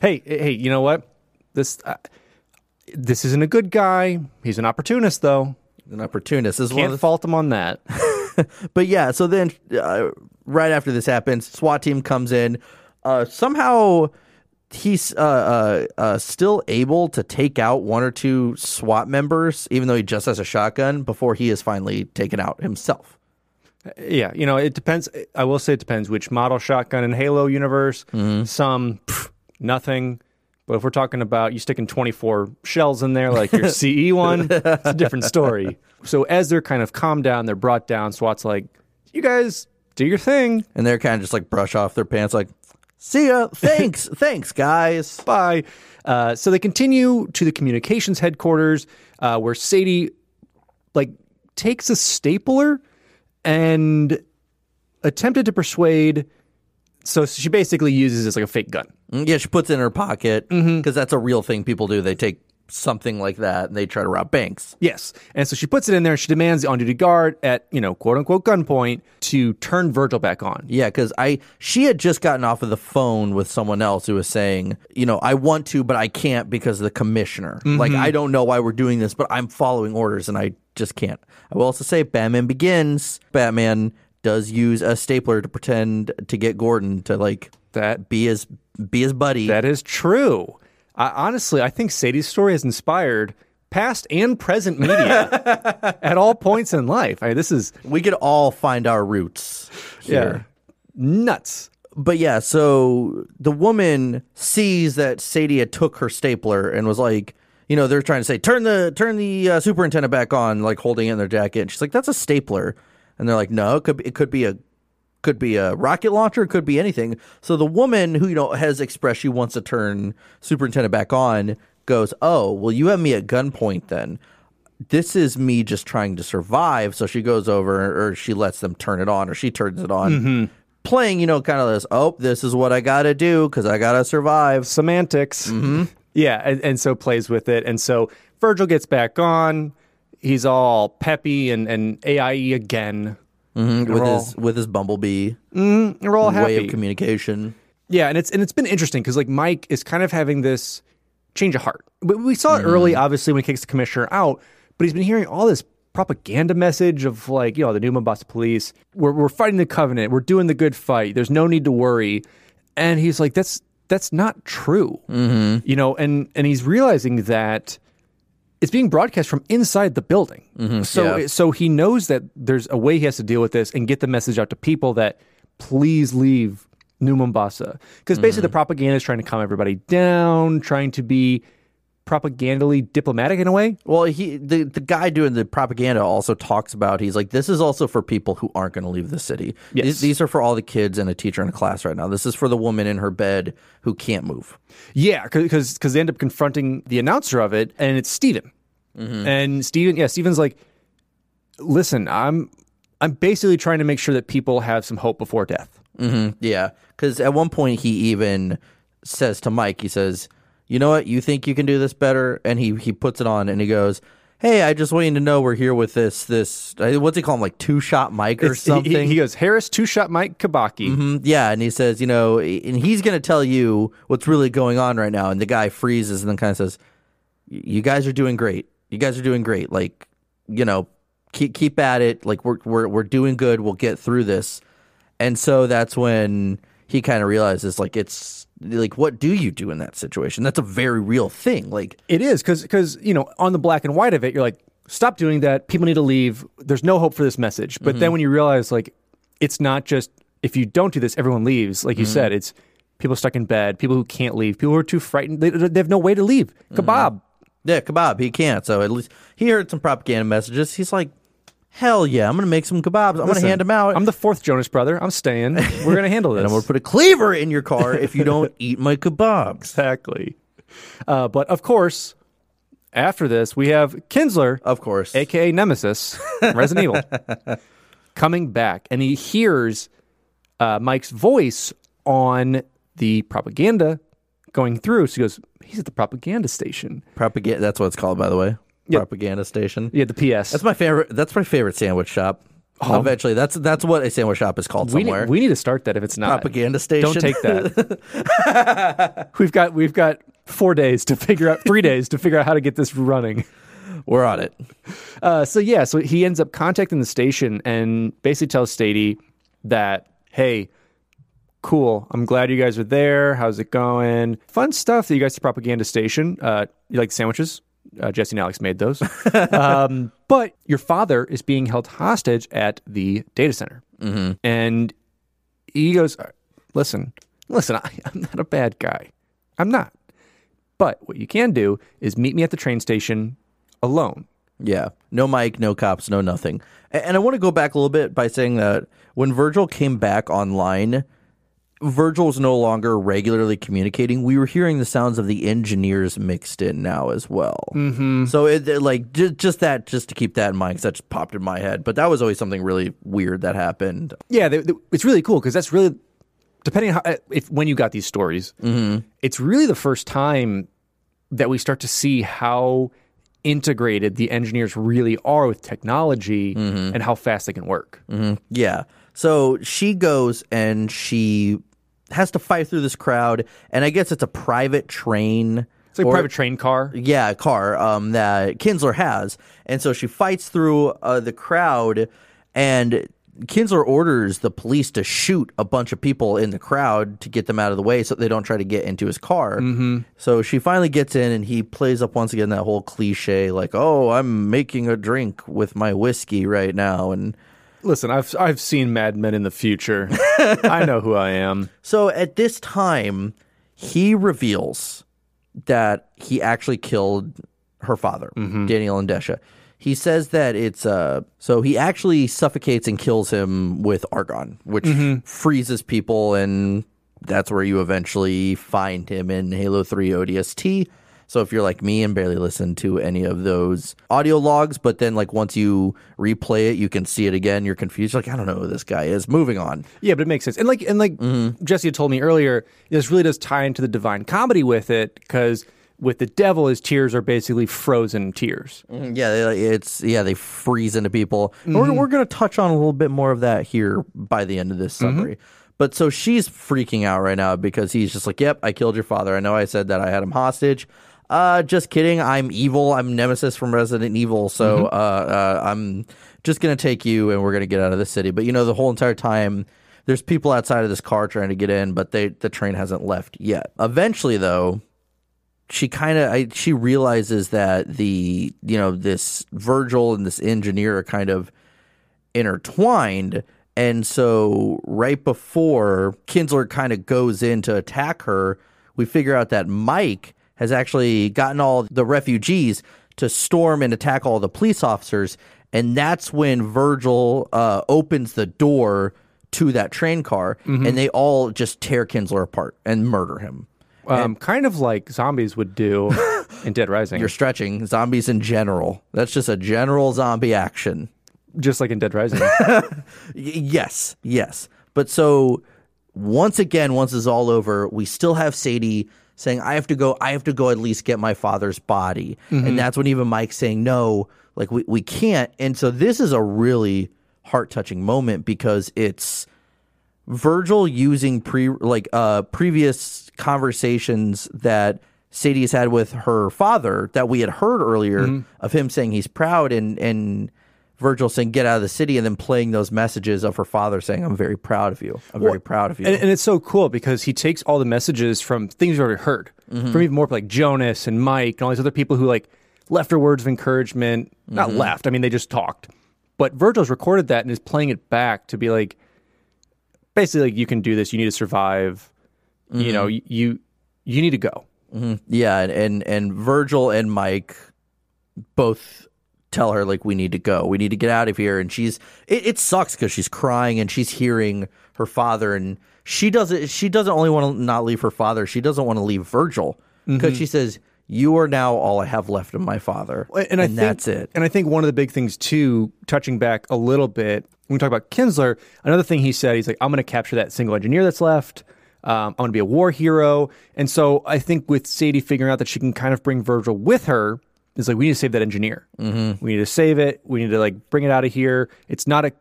Speaker 1: hey, hey, you know what? This uh, this isn't a good guy. He's an opportunist, though.
Speaker 5: An opportunist. This
Speaker 1: Can't
Speaker 5: the
Speaker 1: fault him on that.
Speaker 5: But yeah, so then uh, right after this happens, SWAT team comes in. Uh, somehow he's uh, uh, uh, still able to take out one or two SWAT members, even though he just has a shotgun, before he is finally taken out himself.
Speaker 1: yeah, you know, it depends. I will say it depends which model shotgun in Halo universe. Some pff, nothing. But if we're talking about you sticking 24 shells in there, like your CE one, it's a different story. So as they're kind of calmed down, they're brought down. SWAT's like, "You guys do your thing.
Speaker 5: And they're kind of just like brush off their pants, like, see ya. Thanks. Thanks, guys.
Speaker 1: Bye." Uh, so they continue to the communications headquarters, uh, where Sadie like takes a stapler and attempted to persuade. So she basically uses it as like a fake gun.
Speaker 5: Mm, Yeah, she puts it in her pocket because that's a real thing people do. They take something like that and they try to rob banks.
Speaker 1: Yes. And so she puts it in there and she demands the on duty guard at, you know, quote unquote gunpoint to turn Virgil back on.
Speaker 5: Yeah, because I she had just gotten off of the phone with someone else who was saying, you know, I want to, but I can't because of the commissioner. Mm-hmm. Like I don't know why we're doing this, but I'm following orders and I just can't. I will also say, Batman Begins. Batman does use a stapler to pretend to get Gordon to like
Speaker 1: That
Speaker 5: be his be his buddy.
Speaker 1: that is true. I, honestly, I think Sadie's story has inspired past and present media at all points in life. I, this is
Speaker 5: we could all find our roots here.
Speaker 1: nuts.
Speaker 5: But yeah, so the woman sees that Sadie had took her stapler and was like, you know, they're trying to say turn the turn the uh, superintendent back on, like holding it in their jacket. And she's like, that's a stapler, and they're like, no, it could be, it could be a could be a rocket launcher, could be anything. So the woman who you know has expressed she wants to turn superintendent back on goes, oh, well, you have me at gunpoint then. This is me just trying to survive. So she goes over, or she lets them turn it on, or she turns it on playing, you know, kind of this, oh, this is what I got to do because I got to survive.
Speaker 1: Semantics. Mm-hmm. Yeah, and, and so plays with it. And so Virgil gets back on. He's all peppy and, and AIE again. Mm-hmm.
Speaker 5: with
Speaker 1: We're all-
Speaker 5: his with his bumblebee mm-hmm.
Speaker 1: We're all happy.
Speaker 5: way of communication.
Speaker 1: Yeah, and it's and it's been interesting because like Mike is kind of having this change of heart. We, we saw it early, mm-hmm. obviously, when he kicks the commissioner out, but he's been hearing all this propaganda message of like, you know, the new Mombasa police. We're we're fighting the covenant. We're doing the good fight. There's no need to worry. And he's like, that's that's not true. Mm-hmm. You know, and and he's realizing that it's being broadcast from inside the building. Mm-hmm. So
Speaker 5: yeah.
Speaker 1: so he knows that there's a way he has to deal with this and get the message out to people that please leave New Mombasa. Because basically mm-hmm. the propaganda is trying to calm everybody down, trying to be propagandally diplomatic in a way.
Speaker 5: Well, he the the guy doing the propaganda also talks about he's like this is also for people who aren't going to leave the city.
Speaker 1: Yes.
Speaker 5: These, these are for all the kids and a teacher in a class right now. This is for the woman in her bed who can't move.
Speaker 1: Yeah, because because they end up confronting the announcer of it, and it's Steven. Mm-hmm. And Steven, yeah, Steven's like, listen, I'm I'm basically trying to make sure that people have some hope before death. Mm-hmm.
Speaker 5: Yeah, because at one point he even says to Mike, he says, "You know what? You think you can do this better?" And he he puts it on and he goes, "Hey, I just want you to know we're here with this this uh, what's he call him like two shot Mike or
Speaker 1: It's-
Speaker 5: something."
Speaker 1: He, he goes, Harris, two shot Mike Kabaki.
Speaker 5: Mhm, Yeah, and he says, you know, and he's going to tell you what's really going on right now. And the guy freezes and then kind of says, "You guys are doing great. You guys are doing great. Like, you know, keep keep at it. Like we're we're we're doing good. We'll get through this." And so that's when he kind of realizes, like, it's like, what do you do in that situation? That's a very real thing. Like,
Speaker 1: It is because because you know on the black and white of it, you're like, stop doing that. People need to leave. There's no hope for this message. But then mm-hmm. when you realize like, it's not just if you don't do this, everyone leaves. Like you mm-hmm. said, it's people stuck in bed, people who can't leave, people who are too frightened. They, they have no way to leave. Mm-hmm. Kebab.
Speaker 5: yeah, kebab. He can't. So at least he heard some propaganda messages. He's like, hell yeah, I'm to make some kebabs. I'm to hand them out.
Speaker 1: I'm the fourth Jonas brother. I'm staying. We're gonna handle this.
Speaker 5: and I'm to put a cleaver in your car if you don't eat my kebabs.
Speaker 1: exactly. Uh, but of course, After this, we have Kinsler,
Speaker 5: Of course.
Speaker 1: aka Nemesis, Resident Evil, coming back, and he hears uh, Mike's voice on the propaganda going through. So he goes, "He's at the propaganda station."
Speaker 5: Propaganda. That's what it's called, by the way.
Speaker 1: Yep.
Speaker 5: Propaganda station.
Speaker 1: Yeah, the PS.
Speaker 5: That's my favorite. That's my favorite sandwich shop. Eventually, that's that's what a sandwich shop is called
Speaker 1: Oh. we
Speaker 5: somewhere.
Speaker 1: need, we need to start that if it's not
Speaker 5: Propaganda station.
Speaker 1: Don't take that. we've got we've got four days to figure out three days to figure out how to get this running.
Speaker 5: We're on it.
Speaker 1: Uh, so yeah, so he ends up contacting the station and basically tells Sadie that, hey, cool, I'm glad you guys are there. How's it going? Fun stuff that you guys to propaganda station. Uh, you like sandwiches? Uh, Jesse and Alex made those. um, but your father is being held hostage at the data center, mm-hmm. and he goes, "Listen, listen, I, I'm not a bad guy. I'm not. But what you can do is meet me at the train station alone."
Speaker 5: Yeah. No mic, no cops, no nothing. And I want to go back a little bit by saying that when Virgil came back online, Virgil was no longer regularly communicating. We were hearing the sounds of the engineers mixed in now as well. Mm-hmm. So it, it, like just, just that, just to keep that in mind, because that just popped in my head. But that was always something really weird that happened.
Speaker 1: Yeah, they, they- it's really cool because that's really depending on how, eh, if when you got these stories, mm-hmm. it's really the first time that we start to see how integrated the engineers really are with technology mm-hmm. and how fast they can work. Mm-hmm.
Speaker 5: Yeah. So she goes and she has to fight through this crowd, and I guess it's a private train.
Speaker 1: It's like a private train car.
Speaker 5: yeah, car um, that Kinsler has, and so she fights through uh, the crowd, and Kinsler orders the police to shoot a bunch of people in the crowd to get them out of the way, so they don't try to get into his car. Mm-hmm. So she finally gets in, and he plays up once again that whole cliche, like, "Oh, I'm making a drink with my whiskey right now," and
Speaker 1: Listen, I've I've seen Mad Men in the future. I know who I am.
Speaker 5: So at this time, he reveals that he actually killed her father, Daniel Endesha. He says that it's uh so he actually suffocates and kills him with argon, which freezes people and that's where you eventually find him in Halo 3 ODST. So if you're like me and barely listen to any of those audio logs, but then like once you replay it, you can see it again, you're confused. Like, I don't know who this guy is. Moving on.
Speaker 1: Yeah, but it makes sense. And like and like mm-hmm. Jesse had told me earlier, this really does tie into the divine comedy with it because with the devil, his tears are basically frozen tears. Mm-hmm.
Speaker 5: Yeah, they- it's yeah, they freeze into people. And We're mm-hmm. we're gonna touch on a little bit more of that here by the end of this summary. But so she's freaking out right now because he's just like, "Yep, I killed your father. I know I said that I had him hostage. Uh, just kidding. I'm evil. I'm Nemesis from Resident Evil. So uh, uh, I'm just gonna take you and we're gonna get out of the city. But you know, the whole entire time." There's people outside of this car trying to get in, but they the train hasn't left yet. Eventually, though, she kind of she realizes that the you know this Virgil and this engineer are kind of intertwined and so right before Kinsler kind of goes in to attack her we figure out that Mike has actually gotten all the refugees to storm and attack all the police officers and that's when Virgil uh, opens the door to that train car and they all just tear Kinsler apart and murder him
Speaker 1: Um, kind of like zombies would do in Dead Rising.
Speaker 5: You're stretching zombies in general. That's just a general zombie action.
Speaker 1: just like in Dead Rising.
Speaker 5: Yes, yes. But so once again, once it's all over, we still have Sadie saying, "I have to go. I have to go at least get my father's body." And that's when even Mike's saying, "No, like we we can't." And so this is a really heart touching moment because it's Virgil using pre like uh previous conversations that Sadie has had with her father that we had heard earlier of him saying he's proud and and Virgil saying get out of the city and then playing those messages of her father saying I'm very proud of you. I'm very proud of you.
Speaker 1: and, and it's so cool because he takes all the messages from things you already heard mm-hmm. from even more like Jonas and Mike and all these other people who like left her words of encouragement. Not mm-hmm. left. I mean, they just talked. But Virgil's recorded that and is playing it back to be like, basically, like, you can do this. You need to survive. You mm-hmm. know, you, you you need to go.
Speaker 5: Yeah, and, and and Virgil and Mike both tell her like we need to go, we need to get out of here, and she's it, it sucks because she's crying and she's hearing her father, and she doesn't she doesn't only want to not leave her father, she doesn't want to leave Virgil because she says You are now all I have left of my father,
Speaker 1: and, I think,
Speaker 5: that's it.
Speaker 1: And I think one of the big things too, touching back a little bit, when we talk about Kinsler, another thing he said, he's like, "I'm going to capture that single engineer that's left. Um, I'm going to be a war hero." And so I think with Sadie figuring out that she can kind of bring Virgil with her, it's like we need to save that engineer. Mm-hmm. We need to save it. We need to like bring it out of here. It's not a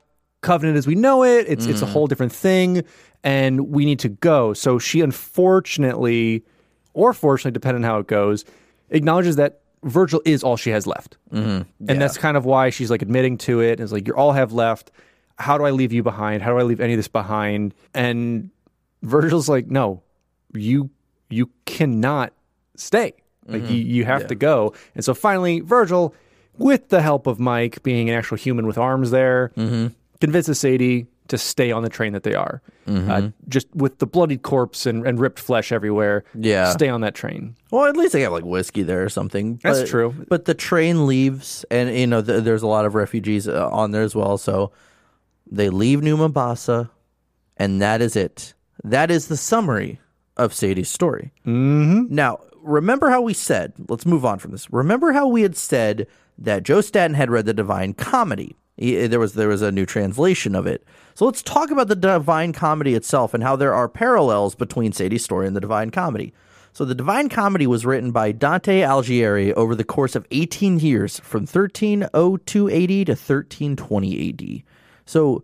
Speaker 1: covenant as we know it. It's it's a whole different thing, and we need to go. So she unfortunately, or fortunately, depending on how it goes, acknowledges that Virgil is all she has left, mm-hmm. and that's kind of why she's like admitting to it. It's like you're all have left. How do I leave you behind? How do I leave any of this behind? And Virgil's like, no, you you cannot stay. Like you, you have to go. And so finally, Virgil, with the help of Mike being an actual human with arms there, convinces Sadie to stay on the train that they are. Uh, just with the bloodied corpse and, and ripped flesh everywhere.
Speaker 5: Yeah.
Speaker 1: Stay on that train.
Speaker 5: Well, at least they have like whiskey there or something.
Speaker 1: That's true.
Speaker 5: But the train leaves, and you know th- there's a lot of refugees uh, on there as well. So they leave New Mombasa, and that is it. That is the summary of Sadie's story. Mm-hmm. Now, remember how we said? Let's move on from this. Remember how we had said that Joe Staten had read the Divine Comedy. He- eh, there was there was a new translation of it. So let's talk about the Divine Comedy itself and how there are parallels between Sadie's story and the Divine Comedy. So the Divine Comedy was written by Dante Alighieri over the course of 18 years from 1302 AD to 1320 AD. So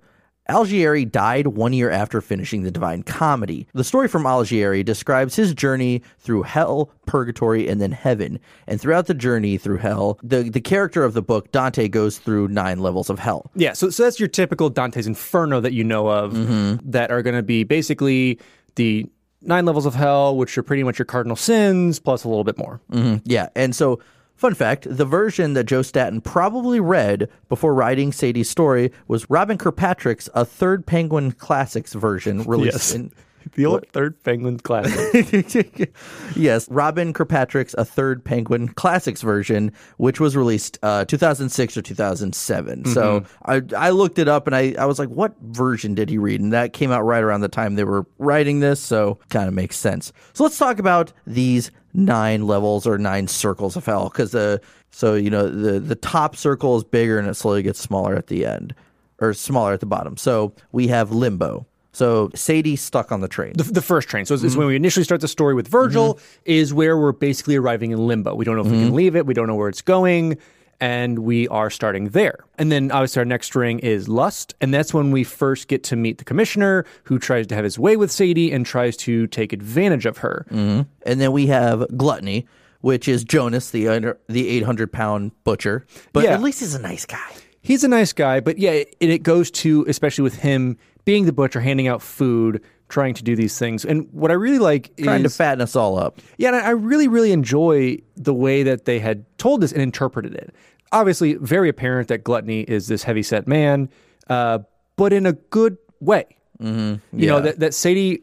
Speaker 5: Alighieri died one year after finishing the Divine Comedy. The story from Alighieri describes his journey through hell, purgatory, and then heaven. And throughout the journey through hell, the, the character of the book, Dante, goes through nine levels of hell.
Speaker 1: Yeah, so, so that's your typical Dante's Inferno that you know of mm-hmm. that are going to be basically the nine levels of hell, which are pretty much your cardinal sins plus a little bit more. Mm-hmm.
Speaker 5: Yeah, and so fun fact: the version that Joe Staten probably read before writing Sadie's story was Robin Kirkpatrick's A Third Penguin Classics version released.
Speaker 1: Yes.
Speaker 5: In,
Speaker 1: The old third Penguin classic.
Speaker 5: yes, Robin Kirkpatrick's A Third Penguin Classics version, which was released uh, 2006 or 2007. So I I looked it up and I, I was like, what version did he read? And that came out right around the time they were writing this, so kind of makes sense. So let's talk about these nine levels or nine circles of hell because the so you know the the top circle is bigger and it slowly gets smaller at the end or smaller at the bottom. So we have limbo. So Sadie stuck on the train.
Speaker 1: the, the first train. So it's, it's mm-hmm. when we initially start the story with Virgil, mm-hmm. is where we're basically arriving in limbo. We don't know if we can mm-hmm. leave it. We don't know where it's going. And we are starting there. And then obviously our next string is lust. And that's when we first get to meet the commissioner who tries to have his way with Sadie and tries to take advantage of her.
Speaker 5: and then we have gluttony, which is Jonas, the under, the eight hundred pound butcher. But
Speaker 1: Yeah.
Speaker 5: at least he's a nice guy.
Speaker 1: He's a nice guy, but yeah, it, it goes to, especially with him being the butcher, handing out food, trying to do these things. And what I really like
Speaker 5: Trying
Speaker 1: is.
Speaker 5: to fatten us all up.
Speaker 1: Yeah, and I really, really enjoy the way that they had told this and interpreted it. Obviously, very apparent that Gluttony is this heavyset man, uh, but in a good way. Mm-hmm. You know, that, that Sadie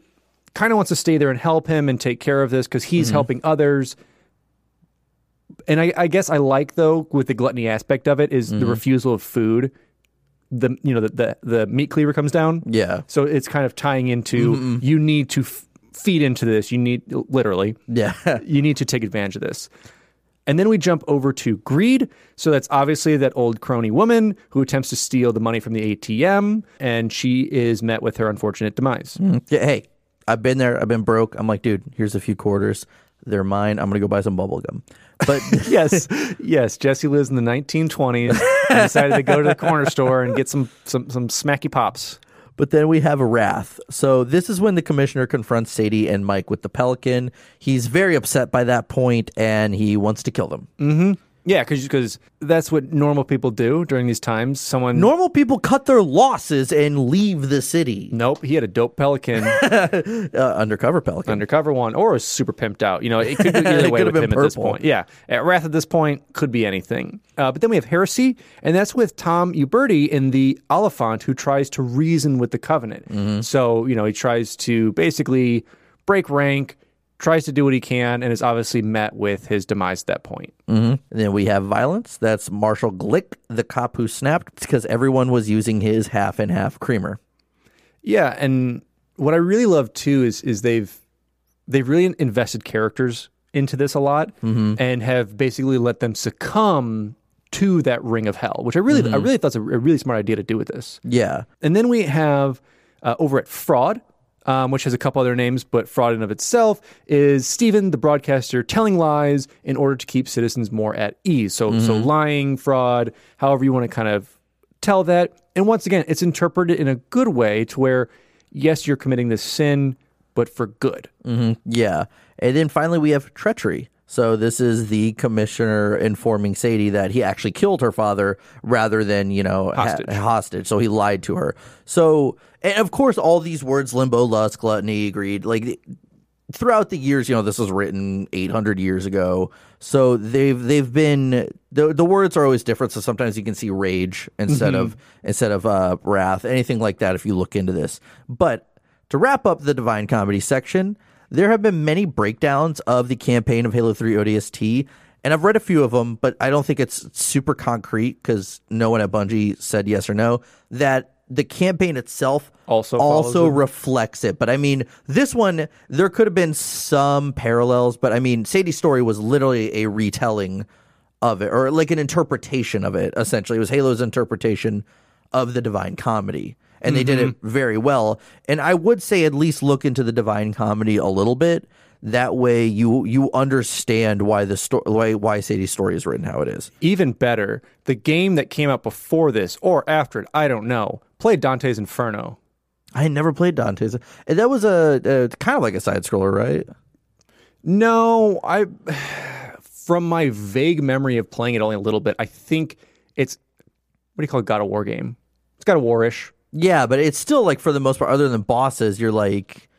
Speaker 1: kind of wants to stay there and help him and take care of this because he's
Speaker 5: Mm-hmm.
Speaker 1: helping others. And I, I guess I like, though, with the gluttony aspect of it, is
Speaker 5: Mm-hmm.
Speaker 1: the refusal of food. The you know the, the the meat cleaver comes down.
Speaker 5: Yeah.
Speaker 1: So it's kind of tying into you need to f- feed into this. You need literally
Speaker 5: Yeah.
Speaker 1: you need to take advantage of this. And then we jump over to greed. So that's obviously that old crony woman who attempts to steal the money from the ATM, and she is met with her unfortunate demise.
Speaker 5: yeah. Hey, I've been there. I've been broke. I'm like, dude, here's a few quarters. They're mine. I'm gonna go buy some bubble gum. But
Speaker 1: yes, yes. Jesse lives in the 1920s and decided to go to the corner store and get some some some smacky pops.
Speaker 5: But then we have a Wrath. So this is when the commissioner confronts Sadie and Mike with the pelican. He's very upset by that point and he wants to kill them. Mm-hmm.
Speaker 1: Yeah, because that's what normal people do during these times. Someone
Speaker 5: Normal people cut their losses and leave the city.
Speaker 1: Nope, he had a dope pelican,
Speaker 5: Uh, undercover pelican.
Speaker 1: undercover one, or was super pimped out. You know, it could go either
Speaker 5: It
Speaker 1: way with
Speaker 5: been
Speaker 1: him at this
Speaker 5: purple.
Speaker 1: point. Yeah, at Wrath at this point could be anything. Uh, but then we have heresy, and that's with Tom Uberti in the Oliphant, who tries to reason with the Covenant.
Speaker 5: Mm-hmm.
Speaker 1: So you know, he tries to basically break rank, tries to do what he can, and is obviously met with his demise at that point.
Speaker 5: And then we have violence. That's Marshall Glick, the cop who snapped because everyone was using his half and half creamer.
Speaker 1: Yeah, and what I really love too is is they've they've really invested characters into this a lot
Speaker 5: Mm-hmm.
Speaker 1: and have basically let them succumb to that ring of hell, which I really,
Speaker 5: Mm-hmm.
Speaker 1: I really thought was a, a really smart idea to do with this.
Speaker 5: Yeah.
Speaker 1: And then we have uh, over at Fraud, um, which has a couple other names, but Fraud in of itself is Stephen, the broadcaster, telling lies in order to keep citizens more at ease. So, so lying, fraud, however you want to kind of tell that. And once again, it's interpreted in a good way to where, yes, you're committing this sin, but for good.
Speaker 5: Yeah. And then finally, we have treachery. So this is the commissioner informing Sadie that he actually killed her father rather than, you know, ha-
Speaker 1: Hostage.
Speaker 5: hostage. So he lied to her. So, and of course, all these words limbo, lust, gluttony, greed like throughout the years, you know, this was written 800 years ago. So they've they've been the the words are always different. So sometimes you can see rage instead of instead of uh, wrath, anything like that. If you look into this, but to wrap up the divine comedy section, there have been many breakdowns of the campaign of Halo 3 ODST. And I've read a few of them, but I don't think it's super concrete because no one at Bungie said yes or no. That the campaign itself
Speaker 1: Also
Speaker 5: also
Speaker 1: it.
Speaker 5: reflects it. But I mean, this one there could have been some parallels, but I mean, Sadie's story was literally a retelling of it, or like an interpretation of it. Essentially, it was Halo's interpretation of the Divine Comedy, and they did it
Speaker 1: Mm-hmm.
Speaker 5: very well. And I would say at least look into the Divine Comedy a little bit. That way, you you understand why the story, why why Sadie's story is written how it is.
Speaker 1: Even better, the game that came out before this or after it, I don't know, played Dante's Inferno.
Speaker 5: I had never played Dante's, that was a, a kind of like a side scroller, right?
Speaker 1: No, I from my vague memory of playing it only a little bit, I think it's what do you call it, God of War game? It's got a warish.
Speaker 5: Yeah, but it's still like for the most part, other than bosses, you're like,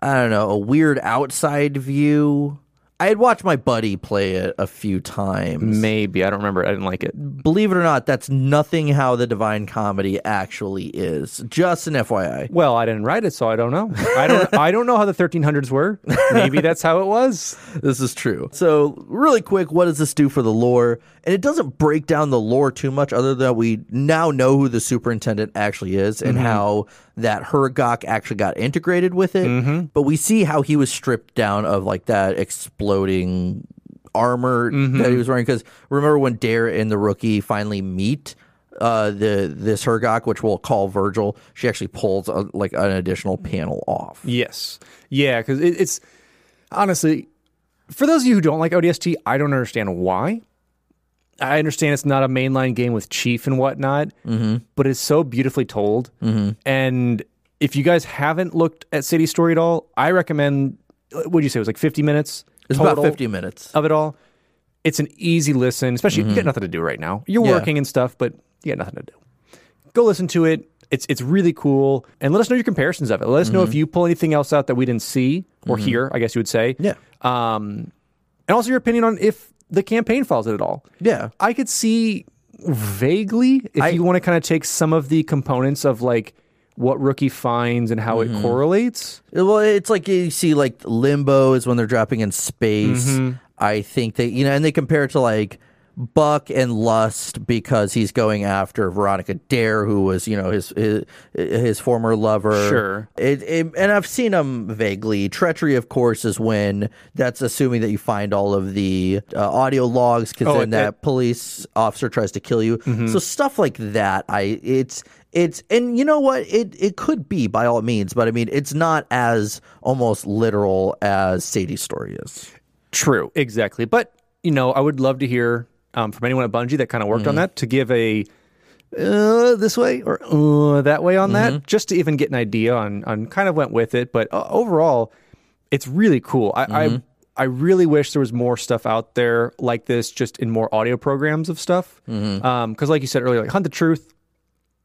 Speaker 5: I don't know, a weird outside view. I had watched my buddy play it a few times.
Speaker 1: Maybe I don't remember. I didn't like it.
Speaker 5: Believe it or not, that's nothing how the Divine Comedy actually is. Just an FYI.
Speaker 1: Well, I didn't write it, so I don't know. I don't. I don't know how the 1300s were. Maybe that's how it was.
Speaker 5: This is true. So, really quick, what does this do for the lore? And it doesn't break down the lore too much, other than we now know who the superintendent actually is and mm-hmm. how that Huragok actually got integrated with it. But we see how he was stripped down of like that exploding armor that he was wearing. Because remember when Dare and the rookie finally meet. Uh, the this Huragok, which we'll call Virgil, she actually pulls a, like an additional panel off.
Speaker 1: Yes. Yeah, because it, it's honestly for those of you who don't like ODST, I don't understand why. I understand it's not a mainline game with Chief and whatnot, mm-hmm. but it's so beautifully told. Mm-hmm. And if you guys haven't looked at Sadie's Story at all, I recommend. What did you say? It was like fifty minutes.
Speaker 5: It's about fifty minutes.
Speaker 1: of it all. It's an easy listen, especially if you got mm-hmm. nothing to do right now. You're
Speaker 5: Yeah.
Speaker 1: working and stuff, but you got nothing to do. Go listen to it. It's it's really cool, and let us know your comparisons of it. Let us know if you pull anything else out that we didn't see or hear. I guess you would say.
Speaker 5: Yeah.
Speaker 1: Um, and also your opinion on if the campaign follows it at all.
Speaker 5: Yeah.
Speaker 1: I could see vaguely if you want to kind of take some of the components of like what rookie finds and how it correlates.
Speaker 5: Well, it's like you see, like limbo is when they're dropping in space.
Speaker 1: Mm-hmm.
Speaker 5: I think they, you know, and they compare it to like Buck and Lust because he's going after Veronica Dare, who was, you know, his his, his former lover.
Speaker 1: Sure.
Speaker 5: It, it, and I've seen them vaguely. Treachery, of course, is when that's assuming that you find all of the uh, audio logs because
Speaker 1: Oh,
Speaker 5: then
Speaker 1: it-
Speaker 5: that
Speaker 1: Mm-hmm.
Speaker 5: police officer tries to kill you. So stuff like that. I it's it's and you know what it it could be by all means, but I mean it's not as almost literal as Sadie's story is.
Speaker 1: True, exactly. But you know, I would love to hear um, from anyone at Bungie that kind of worked on that to give a uh, this way or uh, that way on that, just to even get an idea on on kind of went with it. But uh, overall, it's really cool. I, I I really wish there was more stuff out there like this, just in more audio programs of stuff. Because, like you said earlier, like Hunt the Truth.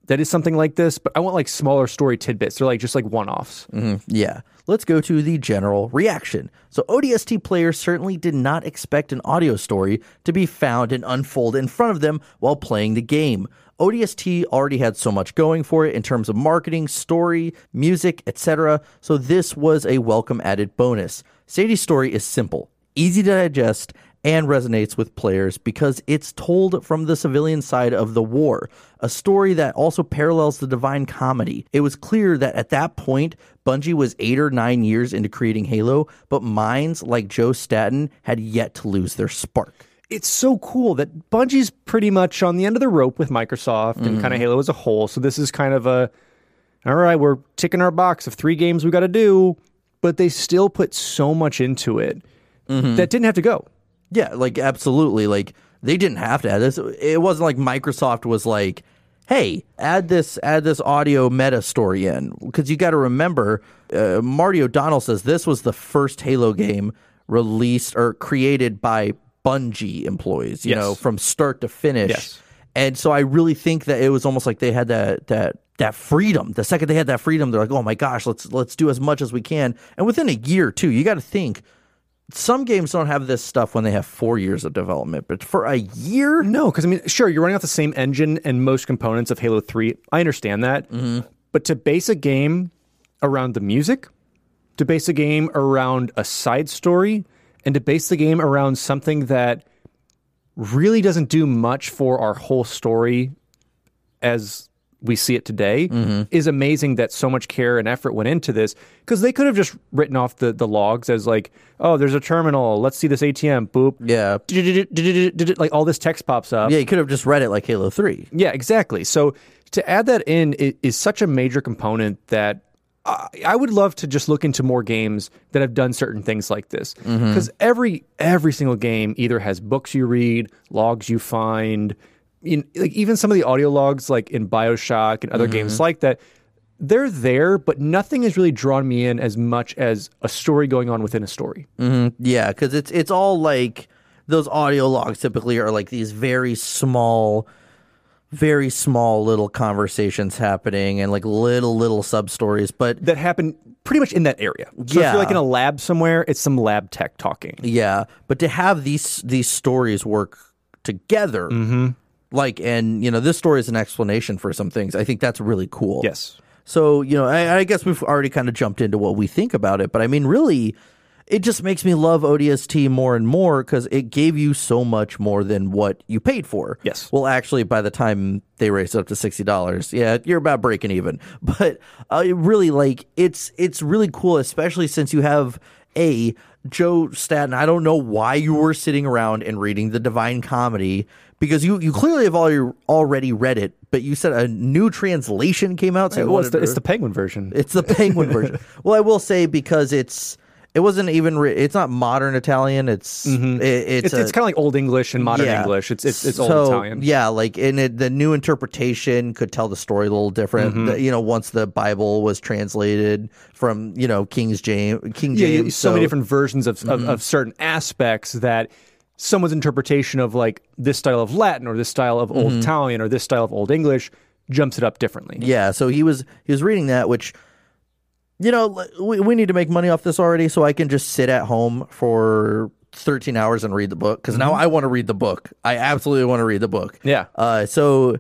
Speaker 1: That is something like this, but I want like smaller story tidbits. They're like just like one offs. Mm-hmm.
Speaker 5: Yeah. Let's go to the general reaction. So, ODST players certainly did not expect an audio story to be found and unfold in front of them while playing the game. ODST already had so much going for it in terms of marketing, story, music, etc. So, this was a welcome added bonus. Sadie's story is simple, easy to digest, and resonates with players because it's told from the civilian side of the war, a story that also parallels the Divine Comedy. It was clear that at that point, Bungie was eight or nine years into creating Halo, but minds like Joe Staten had yet to lose their spark.
Speaker 1: it's so cool that Bungie's pretty much on the end of the rope with Microsoft and kind of mm. Halo as a whole. So this is kind of a, all right, we're ticking our box of three games we got to do, but they still put so much into it mm-hmm. that didn't have to go.
Speaker 5: Yeah, like absolutely. Like they didn't have to add this. It wasn't like Microsoft was like, "Hey, add this, add this audio meta story in," because you got to remember, uh, Marty O'Donnell says this was the first Halo game released or created by Bungie employees. You
Speaker 1: Yes.
Speaker 5: know, from start to finish.
Speaker 1: Yes.
Speaker 5: And so I really think that it was almost like they had that that that freedom. The second they had that freedom, they're like, "Oh my gosh, let's let's do as much as we can." And within a year, too, you got to think some games don't have this stuff when they have four years of development, but for a year,
Speaker 1: No, because I mean, sure, you're running off the same engine and most components of Halo 3. I understand that. Mm-hmm. But to base a game around the music, to base a game around a side story, and to base the game around something that really doesn't do much for our whole story as we see it today mm-hmm. is amazing that so much care and effort went into this because they could have just written off the, the logs as like oh there's a terminal. Let's see this atm boop.
Speaker 5: Yeah,
Speaker 1: like all this text pops up.
Speaker 5: Yeah, you could have just read it like Halo Three.
Speaker 1: yeah, exactly. So to add that in is, is such a major component that I, I would love to just look into more games that have done certain things like this. Mm-hmm. Because every every single game either has books you read, logs you find, in, like even some of the audio logs like in Bioshock and other games like that. They're there, but nothing has really drawn me in as much as a story going on within a story.
Speaker 5: Yeah, because it's it's all like those audio logs typically are like these very small, very small little conversations happening and like little little sub stories. But
Speaker 1: That happen pretty much in that area. So if
Speaker 5: Yeah.
Speaker 1: you're like in a lab somewhere, it's some lab tech talking.
Speaker 5: Yeah, but to have these these stories work together,
Speaker 1: Mm-hmm.
Speaker 5: Like, and you know, this story is an explanation for some things. I think that's really cool.
Speaker 1: Yes.
Speaker 5: So you know, I, I guess we've already kind of jumped into what we think about it, but I mean, really, it just makes me love ODST more and more because it gave you so much more than what you paid for.
Speaker 1: Yes.
Speaker 5: Well, actually, by the time they raised it up to sixty dollars, yeah, you're about breaking even. But uh, really, like, it's it's really cool, especially since you have a Joe Staten. I don't know why you were sitting around and reading the Divine Comedy because you you clearly have al- already read it, but you said a new translation came out. So
Speaker 1: it's
Speaker 5: wanted
Speaker 1: the, it's the penguin version.
Speaker 5: it's the penguin version. Well, I will say because it's it wasn't even re- it's not modern Italian. It's it's
Speaker 1: Mm-hmm. it's,
Speaker 5: a-
Speaker 1: it's kind of like old English and modern
Speaker 5: yeah.
Speaker 1: English. It's it's, it's
Speaker 5: so,
Speaker 1: old Italian.
Speaker 5: Yeah, like in it, the new interpretation could tell the story a little different.
Speaker 1: Mm-hmm.
Speaker 5: The- you know, once the Bible was translated from you know King's James King James.
Speaker 1: yeah, so, many different versions of, of of certain aspects that someone's interpretation of like this style of Latin or this style of old Italian or this style of old English jumps it up differently.
Speaker 5: Yeah, so he was he was reading that, which you know we, we need to make money off this already, so I can just sit at home for thirteen hours and read the book because now I want to read the book. I absolutely want to read the book.
Speaker 1: Yeah.
Speaker 5: Uh, so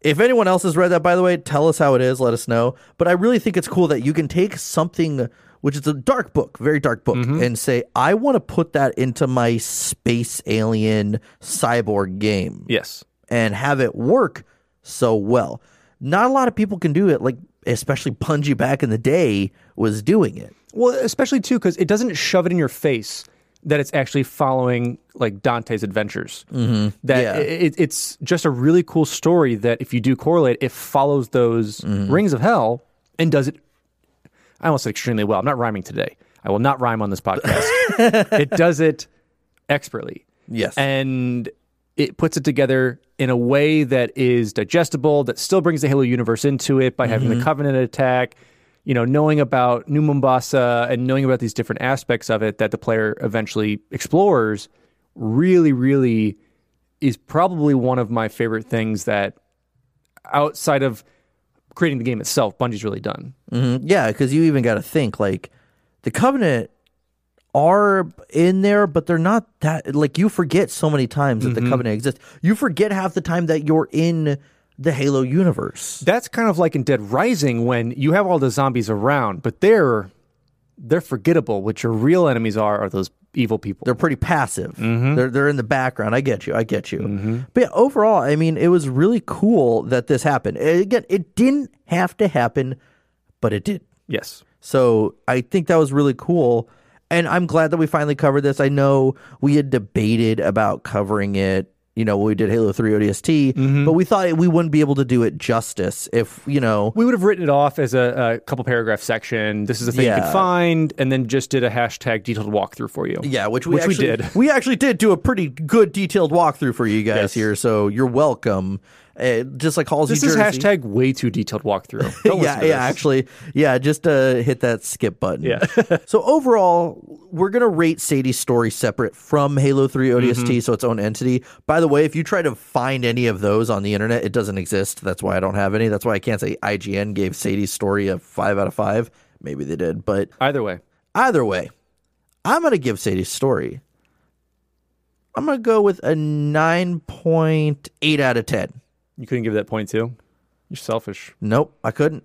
Speaker 5: if anyone else has read that, by the way, tell us how it is. Let us know. But I really think it's cool that you can take something which is a dark book, very dark book, and say I want to put that into my space alien cyborg game
Speaker 1: Yes.
Speaker 5: and have it work so well. Not a lot of people can do it, like especially Bungie back in the day was doing it.
Speaker 1: Well, especially too because it doesn't shove it in your face that it's actually following like Dante's adventures. Mm-hmm. That
Speaker 5: Yeah.
Speaker 1: it, it's just a really cool story that if you do correlate, it follows those
Speaker 5: Mm-hmm.
Speaker 1: rings of hell and does it. I almost said extremely well. I'm not rhyming today. I will not rhyme on this podcast. it does it expertly.
Speaker 5: Yes.
Speaker 1: and it puts it together in a way that is digestible, that still brings the Halo universe into it by having the mm-hmm. Covenant attack, you know, knowing about New Mombasa and knowing about these different aspects of it that the player eventually explores. Really, really is probably one of my favorite things that outside of creating the game itself, Bungie's really done. Mm-hmm.
Speaker 5: Yeah, because you even got to think like the Covenant are in there, but they're not that. Like you forget so many times that the mm-hmm. Covenant exists. You forget half the time that you're in the Halo universe.
Speaker 1: That's kind of like in Dead Rising when you have all the zombies around, but they're they're forgettable. What your real enemies are are those evil people.
Speaker 5: they're pretty passive. Mm-hmm. They're they're in the background. I get you. I get you. Mm-hmm. But yeah, overall, I mean, it was really cool that this happened. Again, it didn't have to happen, but it did.
Speaker 1: yes.
Speaker 5: So I think that was really cool. And I'm glad that we finally covered this. I know we had debated about covering it, you know, when we did Halo 3 ODST, mm-hmm. but we thought we wouldn't be able to do it justice if, you know,
Speaker 1: We would have written it off as a, a couple paragraph section. This is a thing you
Speaker 5: Yeah.
Speaker 1: can find, and then just did a hashtag detailed walkthrough for you.
Speaker 5: Yeah, which we
Speaker 1: Which we did.
Speaker 5: We actually did do a pretty good detailed walkthrough for you guys
Speaker 1: Yes.
Speaker 5: here, so you're welcome. Uh, just like Halsey
Speaker 1: This is hashtag way too detailed walkthrough.
Speaker 5: Yeah, yeah, actually, yeah. Just uh, hit that skip button.
Speaker 1: Yeah.
Speaker 5: so overall, we're gonna rate Sadie's story separate from Halo Three ODST,
Speaker 1: Mm-hmm.
Speaker 5: so its own entity. By the way, if you try to find any of those on the internet, it doesn't exist. That's why I don't have any. That's why I can't say IGN gave Sadie's story a five out of five. Maybe they did, but
Speaker 1: Either way,
Speaker 5: Either way, I'm going to give Sadie's story. I'm going to go with a 9.8 out of 10.
Speaker 1: You couldn't give that point too. You're selfish.
Speaker 5: Nope, I couldn't.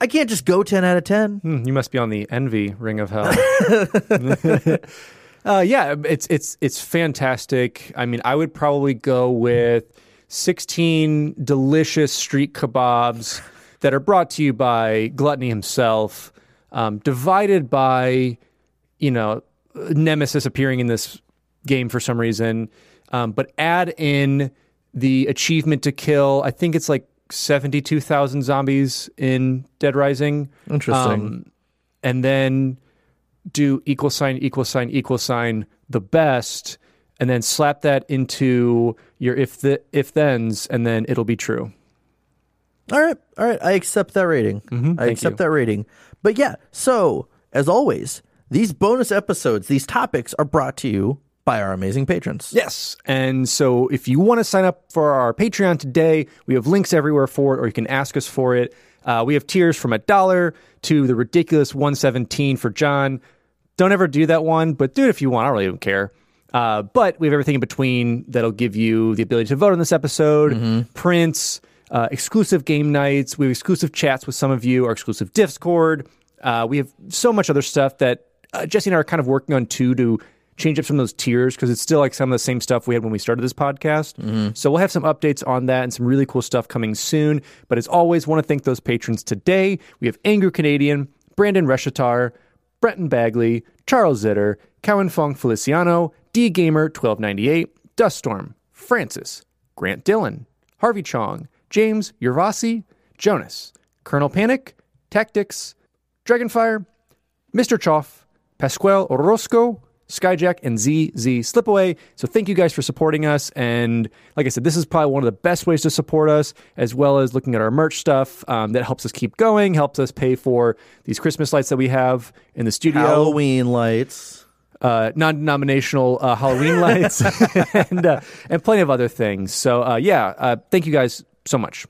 Speaker 5: I can't just go 10 out of 10.
Speaker 1: Hmm, you must be on the envy ring of hell. uh, yeah, it's it's it's fantastic. I mean, I would probably go with 16 delicious street kebabs that are brought to you by Gluttony himself, um, divided by you know Nemesis appearing in this game for some reason, um, but add in the achievement to kill. I think it's like 72,000 zombies in Dead Rising
Speaker 5: Interesting.
Speaker 1: Um, and then do equal sign equal sign equal sign the best and then slap that into your if the if thens and then it'll be true
Speaker 5: all right, all right. I accept that rating. I
Speaker 1: thank
Speaker 5: accept
Speaker 1: you.
Speaker 5: that rating. But yeah, so as always, these bonus episodes, these topics are brought to you by our amazing patrons.
Speaker 1: yes. And so if you want to sign up for our patreon today we have links everywhere for it or you can ask us for it. Uh, we have tiers from a dollar to the ridiculous 117 for john. Don't ever do that one but do it if you want i really don't care. Uh, but we have everything in between that'll give you the ability to vote on this episode prints uh, exclusive game nights. We have exclusive chats with some of you our exclusive discord. Uh, we have so much other stuff that uh, jesse and i are kind of working on too to change up some of those tiers because it's still like some of the same stuff we had when we started this podcast. Mm-hmm. So we'll have some updates on that and some really cool stuff coming soon. But as always, want to thank those patrons today. We have Angry Canadian, Brandon Reshatar, Brenton Bagley, Charles Zitter, Cowan Fong Feliciano, D Gamer 1298, Duststorm, Francis, Grant Dillon, Harvey Chong, James Yervasi, Jonas, Colonel Panic, Tactics, Dragonfire, Mr. Choff, Pasquale Orozco, Skyjack, and ZZ Slipaway. So thank you guys for supporting us. And like I said, this is probably one of the best ways to support us, as well as looking at our merch stuff um, that helps us keep going, helps us pay for these Christmas lights that we have in the studio,
Speaker 5: Halloween lights.
Speaker 1: uh, non-denominational uh, Halloween lights, and uh, and plenty of other things. So uh, yeah, uh, thank you guys so much.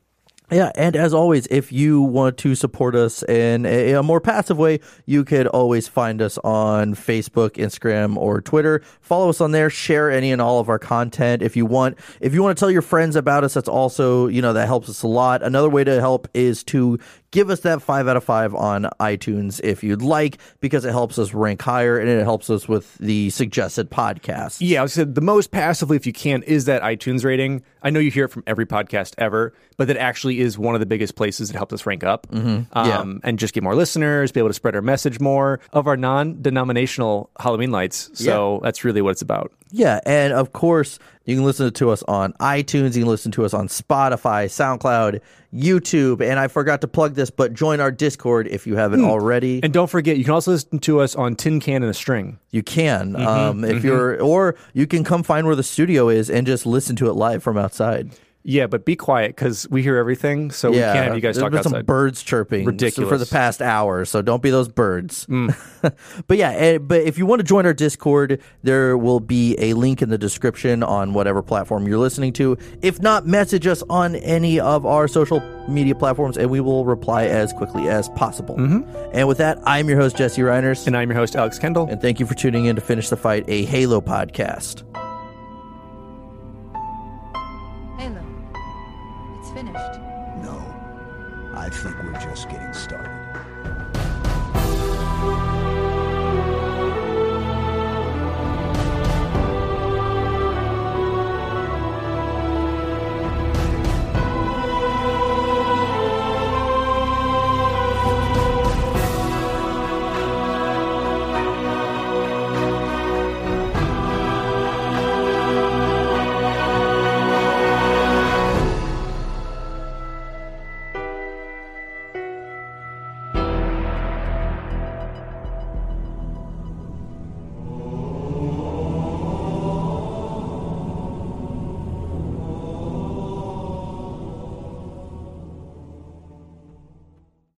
Speaker 5: Yeah, and as always, if you want to support us in a, a more passive way, you could always find us on Facebook, Instagram, or Twitter. Follow us on there. Share any and all of our content if you want. If you want to tell your friends about us, that's also you know that helps us a lot. Another way to help is to give us that five out of five on iTunes if you'd like, because it helps us rank higher and it helps us with the suggested podcast.
Speaker 1: Yeah, I said the most passively, if you can, is that iTunes rating. I know you hear it from every podcast ever, but that actually is one of the biggest places that helped us rank up um,
Speaker 5: Yeah.
Speaker 1: and just get more listeners, be able to spread our message more of our non denominational Halloween lights. So that's really what it's about.
Speaker 5: Yeah, and of course, you can listen to us on iTunes, you can listen to us on Spotify, SoundCloud, YouTube, and I forgot to plug this, but join our Discord if you haven't hmm. already.
Speaker 1: And don't forget, you can also listen to us on Tin Can and a String.
Speaker 5: you can, mm-hmm. um, if mm-hmm. you're, or you can come find where the studio is and just listen to it live from outside.
Speaker 1: Yeah, but be quiet because we hear everything. So
Speaker 5: yeah,
Speaker 1: we can't have you guys
Speaker 5: there's
Speaker 1: talk
Speaker 5: been some birds chirping
Speaker 1: Ridiculous.
Speaker 5: for the past hour, so don't be those birds.
Speaker 1: Mm.
Speaker 5: but yeah, eh, but if you want to join our Discord, there will be a link in the description on whatever platform you're listening to. If not, message us on any of our social media platforms, and we will reply as quickly as possible. And with that, I'm your host Jesse Reiners,
Speaker 1: Mm-hmm. and I'm your host, Alex Kendall.
Speaker 5: and thank you for tuning in to finish the fight, a Halo podcast.
Speaker 2: I think we're just getting.